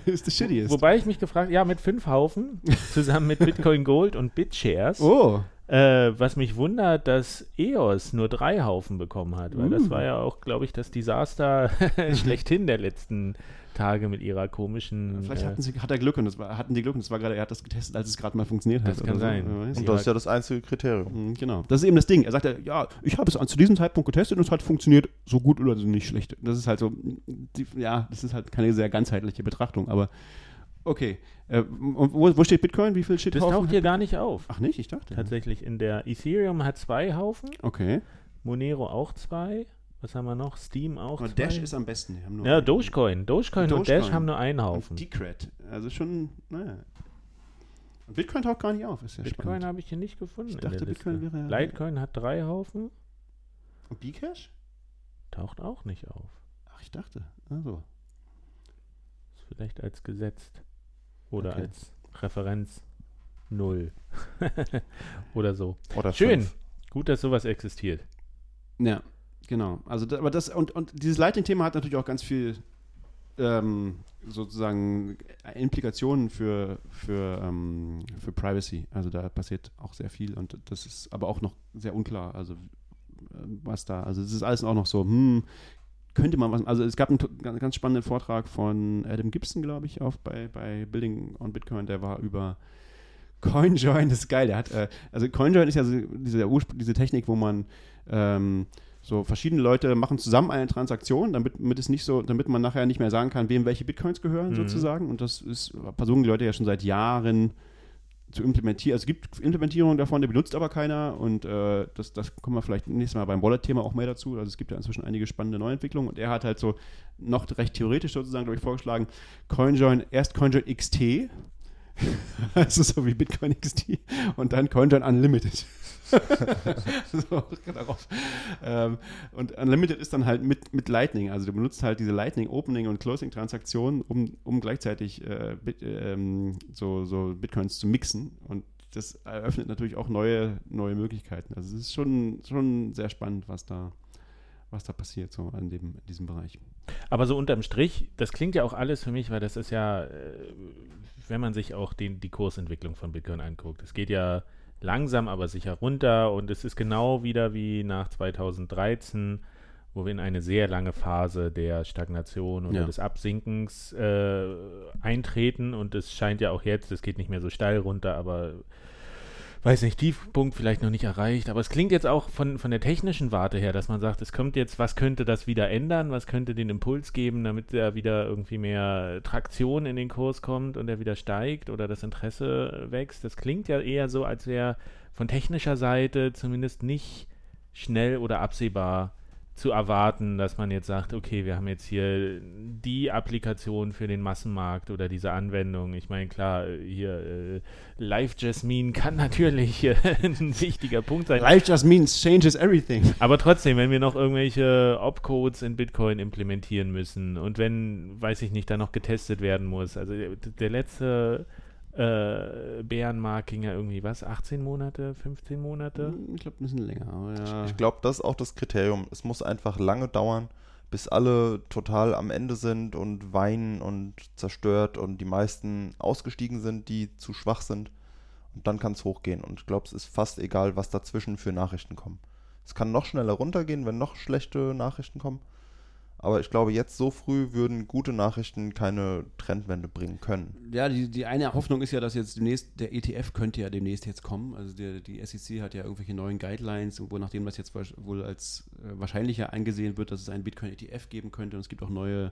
ist das shitty ist. wobei ich mich gefragt, ja, mit fünf Haufen, zusammen mit Bitcoin Gold und BitShares. Oh, Äh, was mich wundert, dass EOS nur drei Haufen bekommen hat, weil das Uh. war ja auch, glaube ich, das Desaster [LAUGHS] schlechthin der letzten Tage mit ihrer komischen. vielleicht äh, hatten sie, hat er Glück und das war, hatten die Glück und das war gerade, er hat das getestet, als es gerade mal funktioniert hat. Das kann sein. Und das ist ja das einzige Kriterium. Mhm, Genau. Das ist eben das Ding. Er sagte, ja, ich habe es an- zu diesem Zeitpunkt getestet und es hat funktioniert so gut oder so nicht schlecht. Das ist halt so, die, ja, das ist halt keine sehr ganzheitliche Betrachtung, aber okay. Äh, wo, wo steht Bitcoin? Wie viel steht das taucht hier gar nicht auf. Ach nicht, ich dachte. Tatsächlich in der Ethereum hat zwei Haufen, Okay. Monero auch zwei. Was haben wir noch? Steam auch zwei. Dash ist am besten. Ja, einen. Dogecoin. Dogecoin und Dogecoin. Dash haben nur einen Haufen. Und Decred. Also schon, naja. Bitcoin taucht gar nicht auf, ist ja Bitcoin habe ich hier nicht gefunden. Ich dachte, Bitcoin Liste. wäre- Litecoin hat drei Haufen, Und Bcash? taucht auch nicht auf. Ach, ich dachte. Also. Ist vielleicht als gesetzt. Oder Okay. als Referenz null. [LAUGHS] Oder so. Oder Schön. fünf. Gut, dass sowas existiert. Ja, genau. Also, aber das, und, und dieses Lightning-Thema hat natürlich auch ganz viel ähm, sozusagen Implikationen für, für, ähm, für Privacy. Also, da passiert auch sehr viel und das ist aber auch noch sehr unklar. Also, äh, was da, also, es ist alles auch noch so, hm, könnte man was, also, es gab einen ganz, ganz spannenden Vortrag von Adam Gibson, glaube ich, auf bei, bei Building on Bitcoin, der war über CoinJoin, das ist geil. Der hat, äh, also CoinJoin ist ja so diese, diese Technik, wo man ähm, so verschiedene Leute machen zusammen eine Transaktion, damit, damit es nicht so, damit man nachher nicht mehr sagen kann, wem welche Bitcoins gehören Mhm. sozusagen. Und das ist versuchen die Leute ja schon seit Jahren zu implementieren. Also es gibt Implementierungen davon, die benutzt aber keiner und äh, das, das kommen wir vielleicht nächstes Mal beim Wallet-Thema auch mehr dazu. Also es gibt ja inzwischen einige spannende Neuentwicklungen und er hat halt so noch recht theoretisch sozusagen, glaube ich, vorgeschlagen, CoinJoin, erst CoinJoin XT, [LAUGHS] also so wie Bitcoin XT und dann CoinJoin Unlimited. [LAUGHS] so, darauf. Ähm, und Unlimited ist dann halt mit, mit Lightning. Also du benutzt halt diese Lightning Opening und Closing Transaktionen, um, um gleichzeitig äh, Bit, ähm, so, so Bitcoins zu mixen. Und das eröffnet natürlich auch neue, neue Möglichkeiten. Also es ist schon, schon sehr spannend, was da, was da passiert, so an dem, in diesem Bereich. Aber so unterm Strich, das klingt ja auch alles für mich, weil das ist ja, äh, wenn man sich auch den, die Kursentwicklung von Bitcoin anguckt, es geht ja langsam, aber sicher runter und es ist genau wieder wie nach 2013, wo wir in eine sehr lange Phase der Stagnation oder Ja. des Absinkens äh, eintreten und es scheint ja auch jetzt, es geht nicht mehr so steil runter, aber weiß nicht, Tiefpunkt vielleicht noch nicht erreicht, aber es klingt jetzt auch von, von der technischen Warte her, dass man sagt, es kommt jetzt, was könnte das wieder ändern, was könnte den Impuls geben, damit da wieder irgendwie mehr Traktion in den Kurs kommt und er wieder steigt oder das Interesse wächst. Das klingt ja eher so, als wäre von technischer Seite zumindest nicht schnell oder absehbar zu erwarten, dass man jetzt sagt, okay, wir haben jetzt hier die Applikation für den Massenmarkt oder diese Anwendung. Ich meine, klar, hier äh, Live Jasmine kann natürlich äh, [LAUGHS] ein wichtiger Punkt sein. Life just means changes everything. [LAUGHS] Aber trotzdem, wenn wir noch irgendwelche Opcodes in Bitcoin implementieren müssen und wenn, weiß ich nicht, da noch getestet werden muss. Also der, der letzte äh, ja irgendwie, was, 18 Monate, 15 Monate? Ich glaube, ein bisschen länger. Aber ja. Ich glaube, das ist auch das Kriterium. Es muss einfach lange dauern, bis alle total am Ende sind und weinen und zerstört und die meisten ausgestiegen sind, die zu schwach sind. Und dann kann es hochgehen. Und ich glaube, es ist fast egal, was dazwischen für Nachrichten kommen. Es kann noch schneller runtergehen, wenn noch schlechte Nachrichten kommen. Aber ich glaube, jetzt so früh würden gute Nachrichten keine Trendwende bringen können. Ja, die, die eine Hoffnung ist ja, dass jetzt demnächst, der ETF könnte ja demnächst jetzt kommen. Also der, die SEC hat ja irgendwelche neuen Guidelines, wo nachdem das jetzt wohl als äh, wahrscheinlicher angesehen wird, dass es einen Bitcoin-ETF geben könnte. Und es gibt auch neue äh,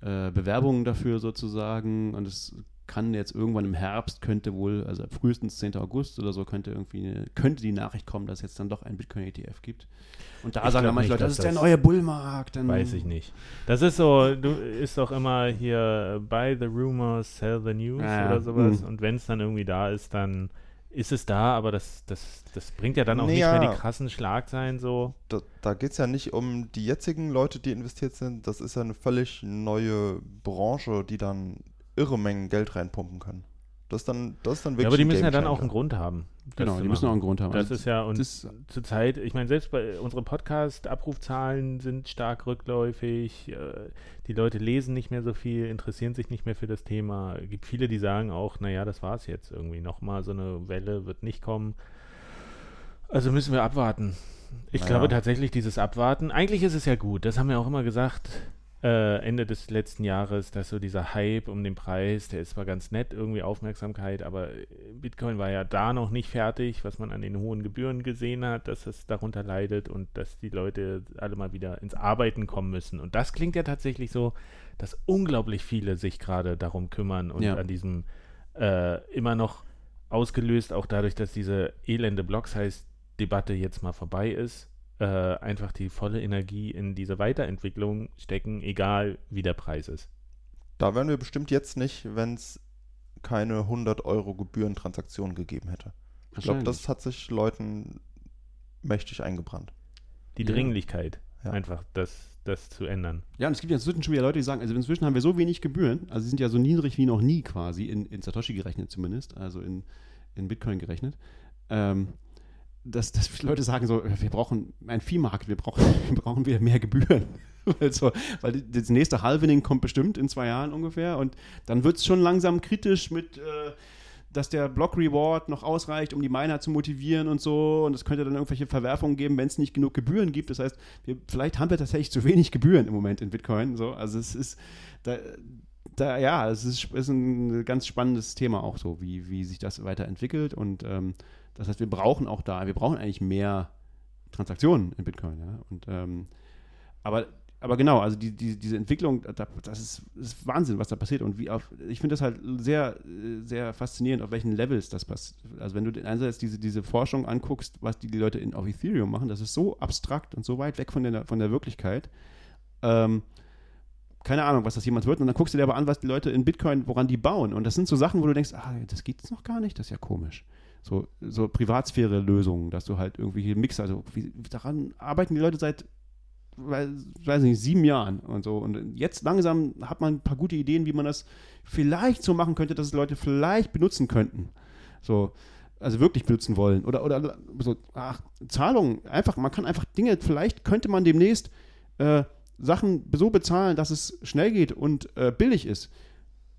Bewerbungen dafür sozusagen. Und es kann jetzt irgendwann im Herbst, könnte wohl, also frühestens 10. August oder so, könnte irgendwie eine, könnte die Nachricht kommen, dass es jetzt dann doch einen Bitcoin-ETF gibt. Und da Ich sagen dann manche Leute, das ist der neue Bullmarkt. Weiß ich nicht. Das ist so, du ist doch immer hier äh, buy the rumors, sell the news Ja, ja. oder sowas. Mhm. Und wenn es dann irgendwie da ist, dann ist es da, aber das, das, das bringt ja dann auch Nee, nicht mehr die krassen Schlagzeilen so. Da, da geht es ja nicht um die jetzigen Leute, die investiert sind. Das ist ja eine völlig neue Branche, die dann irre Mengen Geld reinpumpen können. Das ist dann, das ist dann wirklich Ja, aber die müssen ja dann auch einen Grund haben. Genau, die müssen auch einen Grund haben. Das Also ist ja, und das- zur Zeit, ich meine, selbst bei unseren Podcast-Abrufzahlen sind stark rückläufig. Äh, die Leute lesen nicht mehr so viel, interessieren sich nicht mehr für das Thema. Es gibt viele, die sagen auch, naja, das war's jetzt irgendwie. Nochmal so eine Welle wird nicht kommen. Also müssen wir abwarten. Ich Naja. glaube tatsächlich, dieses Abwarten, eigentlich ist es ja gut, das haben wir auch immer gesagt, äh, Ende des letzten Jahres, dass so dieser Hype um den Preis, der ist zwar ganz nett, irgendwie Aufmerksamkeit, aber äh, Bitcoin war ja da noch nicht fertig, was man an den hohen Gebühren gesehen hat, dass es darunter leidet und dass die Leute alle mal wieder ins Arbeiten kommen müssen. Und das klingt ja tatsächlich so, dass unglaublich viele sich gerade darum kümmern und Ja. an diesem äh, immer noch ausgelöst, auch dadurch, dass diese elende Block-Size-Debatte jetzt mal vorbei ist, äh, einfach die volle Energie in diese Weiterentwicklung stecken, egal wie der Preis ist. Da wären wir bestimmt jetzt nicht, wenn es keine 100 Euro Gebührentransaktion gegeben hätte. Ich glaube, das hat sich Leuten mächtig eingebrannt. Die Ja. Dringlichkeit, Ja. einfach das, das zu ändern. Ja, und es gibt ja inzwischen schon wieder Leute, die sagen, also inzwischen haben wir so wenig Gebühren, also sie sind ja so niedrig wie noch nie quasi, in, in Satoshi gerechnet zumindest, also in, in Bitcoin gerechnet, ähm, dass, dass Leute sagen so, wir brauchen einen Viehmarkt, wir brauchen, [LAUGHS] wir brauchen wieder mehr Gebühren. [LAUGHS] weil, so, weil das nächste Halvening kommt bestimmt in zwei Jahren ungefähr und dann wird es schon langsam kritisch mit, äh, dass der Block Reward noch ausreicht, um die Miner zu motivieren und so und es könnte dann irgendwelche Verwerfungen geben, wenn es nicht genug Gebühren gibt. Das heißt, wir, vielleicht haben wir tatsächlich zu wenig Gebühren im Moment in Bitcoin. So. Also es ist da, da ja, es ist, ist ein ganz spannendes Thema auch so, wie, wie sich das weiterentwickelt. Und ähm, das heißt, wir brauchen auch da, wir brauchen eigentlich mehr Transaktionen in Bitcoin, ja. Und ähm, aber aber genau, also die, die, diese Entwicklung, da- das ist, ist Wahnsinn, was da passiert. Und wie auf, ich finde das halt sehr, sehr faszinierend, auf welchen Levels das passiert. Also wenn du den einerseits diese, diese Forschung anguckst, was die, die Leute in, auf Ethereum machen, das ist so abstrakt und so weit weg von der, von der Wirklichkeit. Ähm, keine Ahnung, was das jemals wird. Und dann guckst du dir aber an, was die Leute in Bitcoin, woran die bauen. Und das sind so Sachen, wo du denkst, ah, das geht noch gar nicht, das ist ja komisch. So, so Privatsphäre-Lösungen, dass du halt irgendwie hier Mixer, also wie, daran arbeiten die Leute seit, weiß nicht, sieben Jahren und so. Und jetzt langsam hat man ein paar gute Ideen, wie man das vielleicht so machen könnte, dass es Leute vielleicht benutzen könnten. So, also wirklich benutzen wollen. Oder, oder so, ach, Zahlungen, einfach, man kann einfach Dinge, vielleicht könnte man demnächst äh, Sachen so bezahlen, dass es schnell geht und äh, billig ist.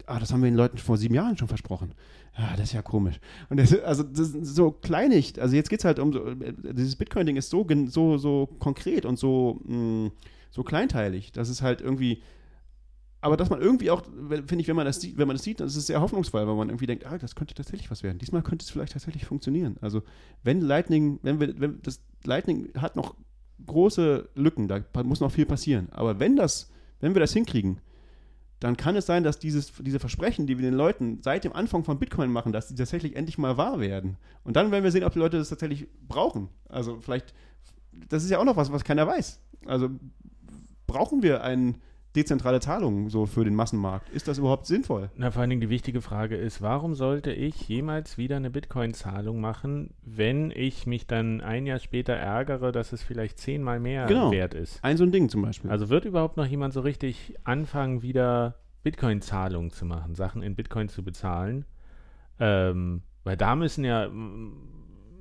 Ah, das haben wir den Leuten vor sieben Jahren schon versprochen. Ja, das ist ja komisch. Und das, also das so kleinig. Also jetzt geht es halt um so, dieses Bitcoin-Ding ist so, so, so konkret und so, mh, mm, so kleinteilig, dass es halt irgendwie. Aber dass man irgendwie auch, finde ich, wenn man das sieht, wenn man das sieht, dann ist es sehr hoffnungsvoll, weil man irgendwie denkt, ah, das könnte tatsächlich was werden. Diesmal könnte es vielleicht tatsächlich funktionieren. Also wenn Lightning, wenn wir, wenn das Lightning hat noch große Lücken, da muss noch viel passieren. Aber wenn das, wenn wir das hinkriegen, dann kann es sein, dass dieses, diese Versprechen, die wir den Leuten seit dem Anfang von Bitcoin machen, dass die tatsächlich endlich mal wahr werden. Und dann werden wir sehen, ob die Leute das tatsächlich brauchen. Also vielleicht, das ist ja auch noch was, was keiner weiß. Also brauchen wir einen dezentrale Zahlungen so für den Massenmarkt. Ist das überhaupt sinnvoll? Na, vor allen Dingen die wichtige Frage ist, warum sollte ich jemals wieder eine Bitcoin-Zahlung machen, wenn ich mich dann ein Jahr später ärgere, dass es vielleicht zehnmal mehr genau. wert ist? Ein so ein Ding zum Beispiel. Also wird überhaupt noch jemand so richtig anfangen, wieder Bitcoin-Zahlungen zu machen, Sachen in Bitcoin zu bezahlen? Ähm, weil da müssen ja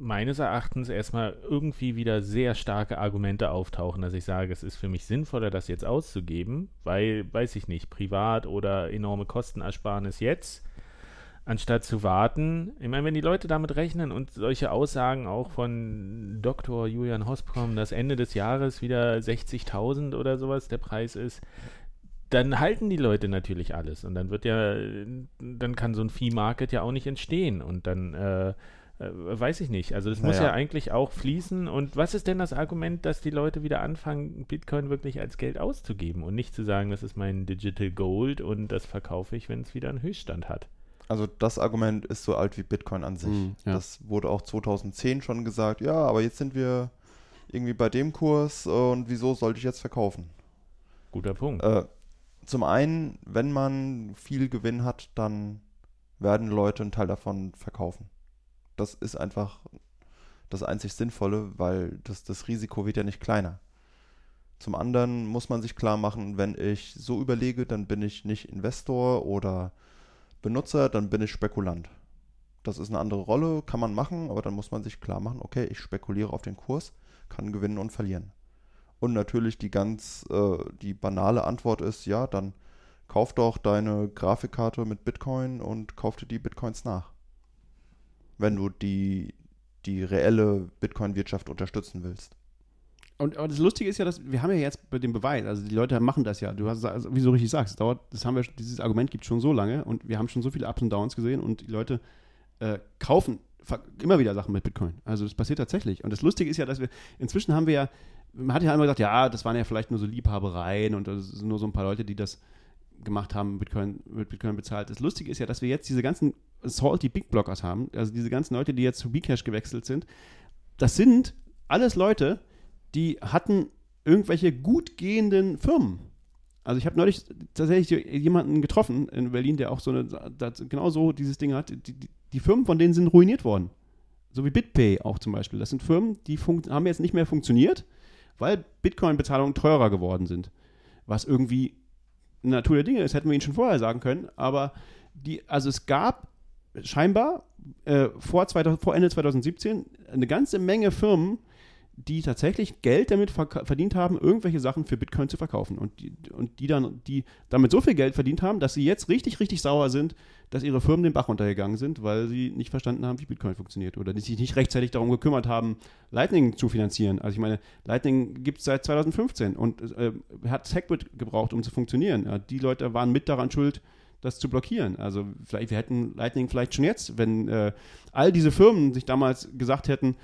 meines Erachtens erstmal irgendwie wieder sehr starke Argumente auftauchen, dass ich sage, es ist für mich sinnvoller, das jetzt auszugeben, weil, weiß ich nicht, privat oder enorme Kostenersparnis jetzt, anstatt zu warten. Ich meine, wenn die Leute damit rechnen und solche Aussagen auch von Dr. Julian Hosprom, dass Ende des Jahres wieder 60.000 oder sowas der Preis ist, dann halten die Leute natürlich alles und dann wird ja, dann kann so ein Fee-Market ja auch nicht entstehen und dann äh, weiß ich nicht. Also das naja. muss ja eigentlich auch fließen. Und was ist denn das Argument, dass die Leute wieder anfangen, Bitcoin wirklich als Geld auszugeben und nicht zu sagen, das ist mein Digital Gold und das verkaufe ich, wenn es wieder einen Höchststand hat? Also das Argument ist so alt wie Bitcoin an sich. Mm, ja. Das wurde auch 2010 schon gesagt. Ja, aber jetzt sind wir irgendwie bei dem Kurs und wieso sollte ich jetzt verkaufen? Guter Punkt. Äh, zum einen, wenn man viel Gewinn hat, dann werden Leute einen Teil davon verkaufen das ist einfach das einzig Sinnvolle, weil das, das Risiko wird ja nicht kleiner. Zum anderen muss man sich klar machen, wenn ich so überlege, dann bin ich nicht Investor oder Benutzer, dann bin ich Spekulant. Das ist eine andere Rolle, kann man machen, aber dann muss man sich klar machen, okay, ich spekuliere auf den Kurs, kann gewinnen und verlieren. Und natürlich die ganz, äh, die banale Antwort ist, ja, dann kauf doch deine Grafikkarte mit Bitcoin und kauf dir die Bitcoins nach wenn du die, die reelle Bitcoin-Wirtschaft unterstützen willst. Und aber das Lustige ist ja, dass wir haben ja jetzt den Beweis, also die Leute machen das ja. Du hast, also, wie du richtig sagst, dauert, das haben wir, dieses Argument gibt es schon so lange und wir haben schon so viele Ups und Downs gesehen und die Leute äh, kaufen immer wieder Sachen mit Bitcoin. Also das passiert tatsächlich. Und das Lustige ist ja, dass wir inzwischen haben wir ja, man hat ja einmal gesagt, ja, das waren ja vielleicht nur so Liebhabereien und das sind nur so ein paar Leute, die das gemacht haben, Bitcoin, mit Bitcoin bezahlt. Das Lustige ist ja, dass wir jetzt diese ganzen salty Big Blockers haben, also diese ganzen Leute, die jetzt zu Bcash gewechselt sind, das sind alles Leute, die hatten irgendwelche gut gehenden Firmen. Also ich habe neulich tatsächlich jemanden getroffen in Berlin, der auch so eine, genau so dieses Ding hat. Die, die, die, Firmen von denen sind ruiniert worden. So wie BitPay auch zum Beispiel. Das sind Firmen, die haben jetzt nicht mehr funktioniert, weil Bitcoin-Bezahlungen teurer geworden sind. Was irgendwie Natur der Dinge ist, hätten wir ihnen schon vorher sagen können. Aber die, also es gab scheinbar äh, vor, 2000, vor Ende 2017 eine ganze Menge Firmen, die tatsächlich Geld damit verdient haben, irgendwelche Sachen für Bitcoin zu verkaufen. Und die, und die dann, die damit so viel Geld verdient haben, dass sie jetzt richtig, richtig sauer sind, dass ihre Firmen den Bach runtergegangen sind, weil sie nicht verstanden haben, wie Bitcoin funktioniert oder die sich nicht rechtzeitig darum gekümmert haben, Lightning zu finanzieren. Also ich meine, Lightning gibt es seit 2015 und äh, hat Segwit gebraucht, um zu funktionieren. Ja, die Leute waren mit daran schuld, das zu blockieren. Also vielleicht, wir hätten Lightning vielleicht schon jetzt, wenn äh, all diese Firmen sich damals gesagt hätten,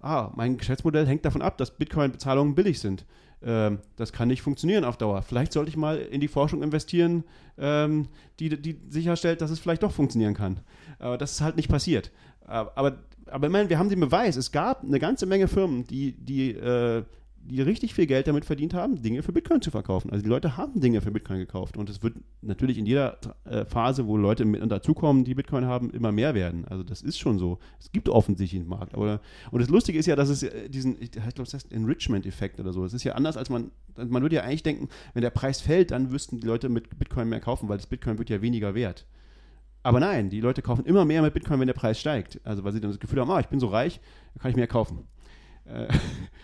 ah, mein Geschäftsmodell hängt davon ab, dass Bitcoin-Bezahlungen billig sind. Ähm, das kann nicht funktionieren auf Dauer. Vielleicht sollte ich mal in die Forschung investieren, ähm, die, die sicherstellt, dass es vielleicht doch funktionieren kann. Aber das ist halt nicht passiert. Aber, aber meine, wir haben den Beweis. Es gab eine ganze Menge Firmen, die, die, äh, die richtig viel Geld damit verdient haben, Dinge für Bitcoin zu verkaufen. Also die Leute haben Dinge für Bitcoin gekauft und es wird natürlich in jeder äh, Phase, wo Leute mit dazukommen, die Bitcoin haben, immer mehr werden. Also das ist schon so. Es gibt offensichtlich einen Markt. Aber, und das Lustige ist ja, dass es äh, diesen, ich glaube, das heißt Enrichment-Effekt oder so. Es ist ja anders, als man, man würde ja eigentlich denken, wenn der Preis fällt, dann wüssten die Leute mit Bitcoin mehr kaufen, weil das Bitcoin wird ja weniger wert. Aber nein, die Leute kaufen immer mehr mit Bitcoin, wenn der Preis steigt. Also weil sie dann das Gefühl haben, ah, ich bin so reich, dann kann ich mehr kaufen.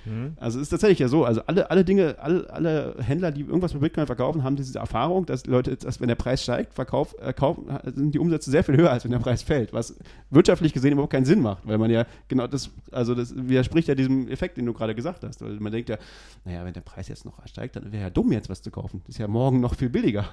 Mhm. Also es ist tatsächlich ja so, also alle, alle Dinge, alle, alle Händler, die irgendwas mit Bitcoin verkaufen, haben diese Erfahrung, dass Leute, dass wenn der Preis steigt, verkauf, äh, kaufen, sind die Umsätze sehr viel höher, als wenn der Preis fällt, was wirtschaftlich gesehen überhaupt keinen Sinn macht, weil man ja genau das, also das widerspricht ja diesem Effekt, den du gerade gesagt hast. Weil man denkt ja, naja, wenn der Preis jetzt noch steigt, dann wäre ja dumm, jetzt was zu kaufen. Das ist ja morgen noch viel billiger.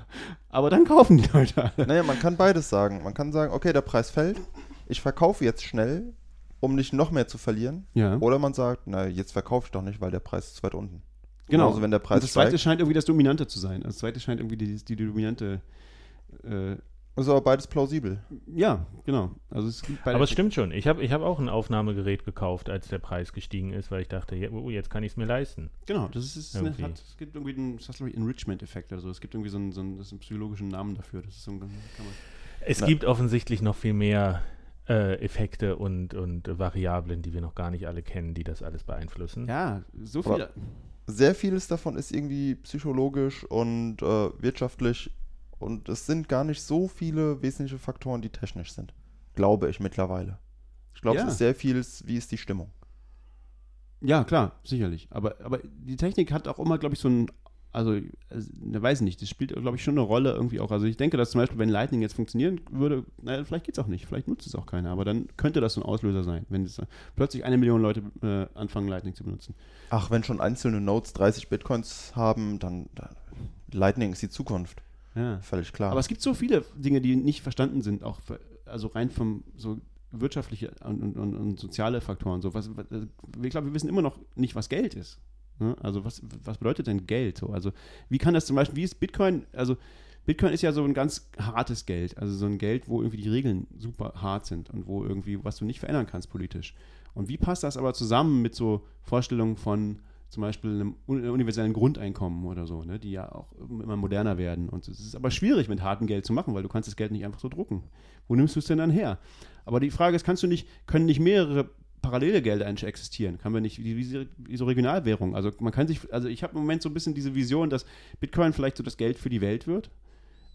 Aber dann kaufen die Leute alle. Naja, man kann beides sagen. Man kann sagen, okay, der Preis fällt, ich verkaufe jetzt schnell, um nicht noch mehr zu verlieren. Ja. Oder man sagt, na, jetzt verkaufe ich doch nicht, weil der Preis ist zu weit unten. Genau. Also wenn der Preis Und das zweite steigt, scheint irgendwie das Dominante zu sein. Das zweite scheint irgendwie die, die, die dominante. Äh, also aber beides plausibel. Ja, genau. Also es aber es stimmt schon. Ich habe ich hab auch ein Aufnahmegerät gekauft, als der Preis gestiegen ist, weil ich dachte, oh, jetzt kann ich es mir leisten. Genau, das ist, ist eine, hat, es gibt irgendwie einen, Enrichment-Effekt oder so. Es gibt irgendwie so einen, so einen, einen psychologischen Namen dafür. Das ist so ein, es Na. gibt offensichtlich noch viel mehr äh, Effekte und, und Variablen, die wir noch gar nicht alle kennen, die das alles beeinflussen. Ja, so viel. sehr vieles davon ist irgendwie psychologisch und äh, wirtschaftlich und es sind gar nicht so viele wesentliche Faktoren, die technisch sind. Glaube ich mittlerweile. Ich glaube, ja. es ist sehr viel, wie ist die Stimmung. Ja, klar, sicherlich. Aber, aber die Technik hat auch immer, glaube ich, so einen also, also ne, weiß nicht, das spielt, glaube ich, schon eine Rolle irgendwie auch. Also ich denke, dass zum Beispiel, wenn Lightning jetzt funktionieren würde, naja, vielleicht geht es auch nicht, vielleicht nutzt es auch keiner, aber dann könnte das so ein Auslöser sein, wenn es, plötzlich eine Million Leute äh, anfangen, Lightning zu benutzen. Ach, wenn schon einzelne Nodes 30 Bitcoins haben, dann, dann Lightning ist die Zukunft. Ja. Völlig klar. Aber es gibt so viele Dinge, die nicht verstanden sind, auch für, also rein vom so wirtschaftliche und, und, und soziale Faktoren. So was, ich glaube, wir wissen immer noch nicht, was Geld ist. Ne? Also was, was bedeutet denn Geld? So? Also wie kann das zum Beispiel, wie ist Bitcoin, also Bitcoin ist ja so ein ganz hartes Geld, also so ein Geld, wo irgendwie die Regeln super hart sind und wo irgendwie, was du nicht verändern kannst politisch. Und wie passt das aber zusammen mit so Vorstellungen von zum Beispiel einem universellen Grundeinkommen oder so, ne, die ja auch immer moderner werden. Und es ist aber schwierig, mit hartem Geld zu machen, weil du kannst das Geld nicht einfach so drucken. Wo nimmst du es denn dann her? Aber die Frage ist, kannst du nicht, können nicht mehrere parallele Gelder existieren. Kann man nicht, wie, so Regionalwährung. Also man kann sich, also ich habe im Moment so ein bisschen diese Vision, dass Bitcoin vielleicht so das Geld für die Welt wird.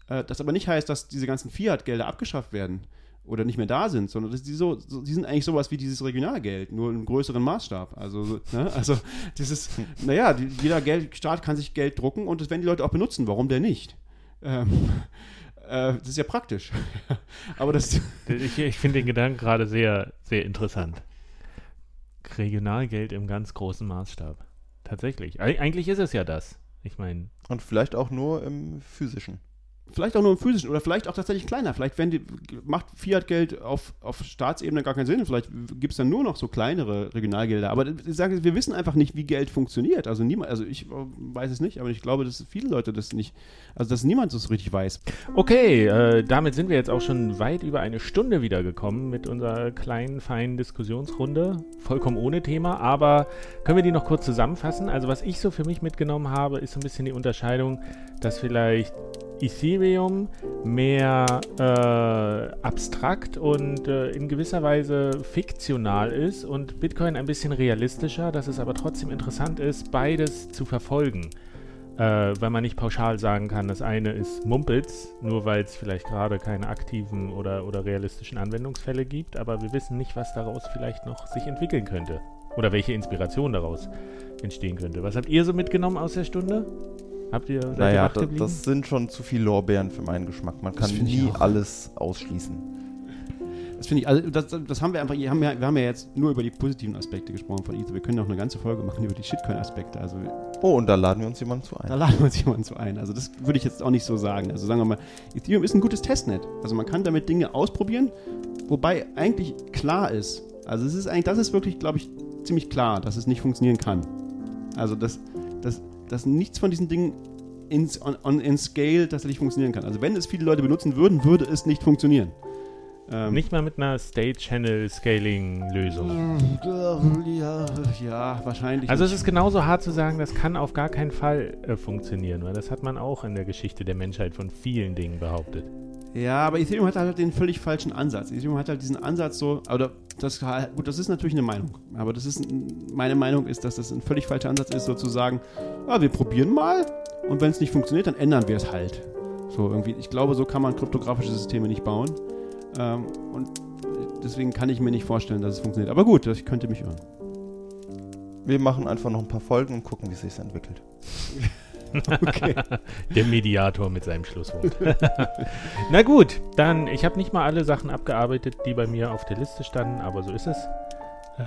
Äh, das aber nicht heißt, dass diese ganzen Fiat-Gelder abgeschafft werden oder nicht mehr da sind, sondern dass die so, so, die sind eigentlich sowas wie dieses Regionalgeld, nur im größeren Maßstab. Also, ne? [LAUGHS] also dieses, naja, die, jeder Geld, Staat kann sich Geld drucken und das werden die Leute auch benutzen. Warum denn nicht? Ähm, [LAUGHS] äh, das ist ja praktisch. [LAUGHS] aber das. Ich, ich finde den Gedanken gerade sehr, sehr interessant. Regionalgeld im ganz großen Maßstab. Tatsächlich. Eig eigentlich ist es ja das. Ich meine. Und vielleicht auch nur im physischen. Vielleicht auch nur im physischen oder vielleicht auch tatsächlich kleiner. Vielleicht die, macht Fiat-Geld auf, auf Staatsebene gar keinen Sinn. Vielleicht gibt es dann nur noch so kleinere Regionalgelder. Aber ich sage, wir wissen einfach nicht, wie Geld funktioniert. Also niemand, also ich weiß es nicht, aber ich glaube, dass viele Leute das nicht, also dass niemand das richtig weiß. Okay, äh, damit sind wir jetzt auch schon weit über eine Stunde wiedergekommen mit unserer kleinen, feinen Diskussionsrunde. Vollkommen ohne Thema, aber können wir die noch kurz zusammenfassen? Also was ich so für mich mitgenommen habe, ist so ein bisschen die Unterscheidung, dass vielleicht Ethereum mehr äh, abstrakt und äh, in gewisser Weise fiktional ist und Bitcoin ein bisschen realistischer, dass es aber trotzdem interessant ist, beides zu verfolgen. Äh, weil man nicht pauschal sagen kann, das eine ist Mumpitz, nur weil es vielleicht gerade keine aktiven oder, oder realistischen Anwendungsfälle gibt, aber wir wissen nicht, was daraus vielleicht noch sich entwickeln könnte oder welche Inspiration daraus entstehen könnte. Was habt ihr so mitgenommen aus der Stunde? Habt ihr seid Naja, das, das sind schon zu viele Lorbeeren für meinen Geschmack. Man kann nie alles ausschließen. Das finde ich, also das, das, haben wir einfach, wir haben, ja, wir haben ja jetzt nur über die positiven Aspekte gesprochen von Ether. Wir können auch eine ganze Folge machen über die Shitcoin-Aspekte. Also, oh, und da laden wir uns jemanden zu ein. Da laden wir uns jemanden zu ein. Also das würde ich jetzt auch nicht so sagen. Also sagen wir mal, Ethereum ist ein gutes Testnet. Also man kann damit Dinge ausprobieren, wobei eigentlich klar ist, also es ist eigentlich, das ist wirklich, glaube ich, ziemlich klar, dass es nicht funktionieren kann. Also das, das dass nichts von diesen Dingen ins, on, on, in Scale tatsächlich funktionieren kann. Also wenn es viele Leute benutzen würden, würde es nicht funktionieren. Ähm, Nicht mal mit einer State-Channel-Scaling-Lösung. Ja, ja, wahrscheinlich. Also es nicht. ist genauso hart zu sagen, das kann auf gar keinen Fall äh, funktionieren, weil das hat man auch in der Geschichte der Menschheit von vielen Dingen behauptet. Ja, aber Ethereum hat halt den völlig falschen Ansatz. Ethereum hat halt diesen Ansatz so, oder das, gut, das ist natürlich eine Meinung, aber das ist, meine Meinung ist, dass das ein völlig falscher Ansatz ist, sozusagen, ja, wir probieren mal und wenn es nicht funktioniert, dann ändern wir es halt. So irgendwie, ich glaube, so kann man kryptografische Systeme nicht bauen ähm, und deswegen kann ich mir nicht vorstellen, dass es funktioniert. Aber gut, ich könnte mich irren. Wir machen einfach noch ein paar Folgen und gucken, wie es sich entwickelt. [LAUGHS] Okay. [LAUGHS] Der Mediator mit seinem Schlusswort. [LAUGHS] Na gut, dann, ich habe nicht mal alle Sachen abgearbeitet, die bei mir auf der Liste standen, aber so ist es.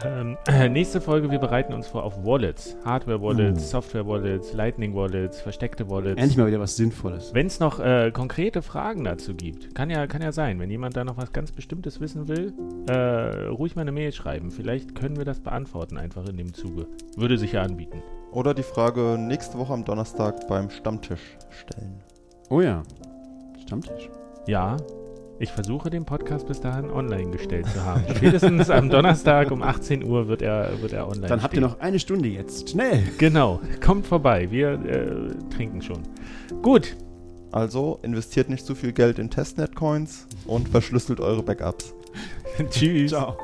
Ähm, [CLEARS THROAT] nächste Folge, wir bereiten uns vor auf Wallets. Hardware-Wallets, Uh. Software-Wallets, Lightning-Wallets, versteckte Wallets. Endlich mal wieder was Sinnvolles. Wenn es noch äh, konkrete Fragen dazu gibt, kann ja, kann ja sein, wenn jemand da noch was ganz Bestimmtes wissen will, äh, ruhig mal eine Mail schreiben. Vielleicht können wir das beantworten einfach in dem Zuge. Würde sich ja anbieten. Oder die Frage nächste Woche am Donnerstag beim Stammtisch stellen. Oh ja. Stammtisch. Ja, ich versuche den Podcast bis dahin online gestellt zu haben. Spätestens am Donnerstag um 18 Uhr wird er, wird er online Dann habt ihr stehen. noch eine Stunde jetzt. Schnell! Genau, kommt vorbei. Wir äh, trinken schon. Gut, Also investiert nicht zu viel Geld in Testnet-Coins und verschlüsselt eure Backups. [LAUGHS] tschüss. Ciao.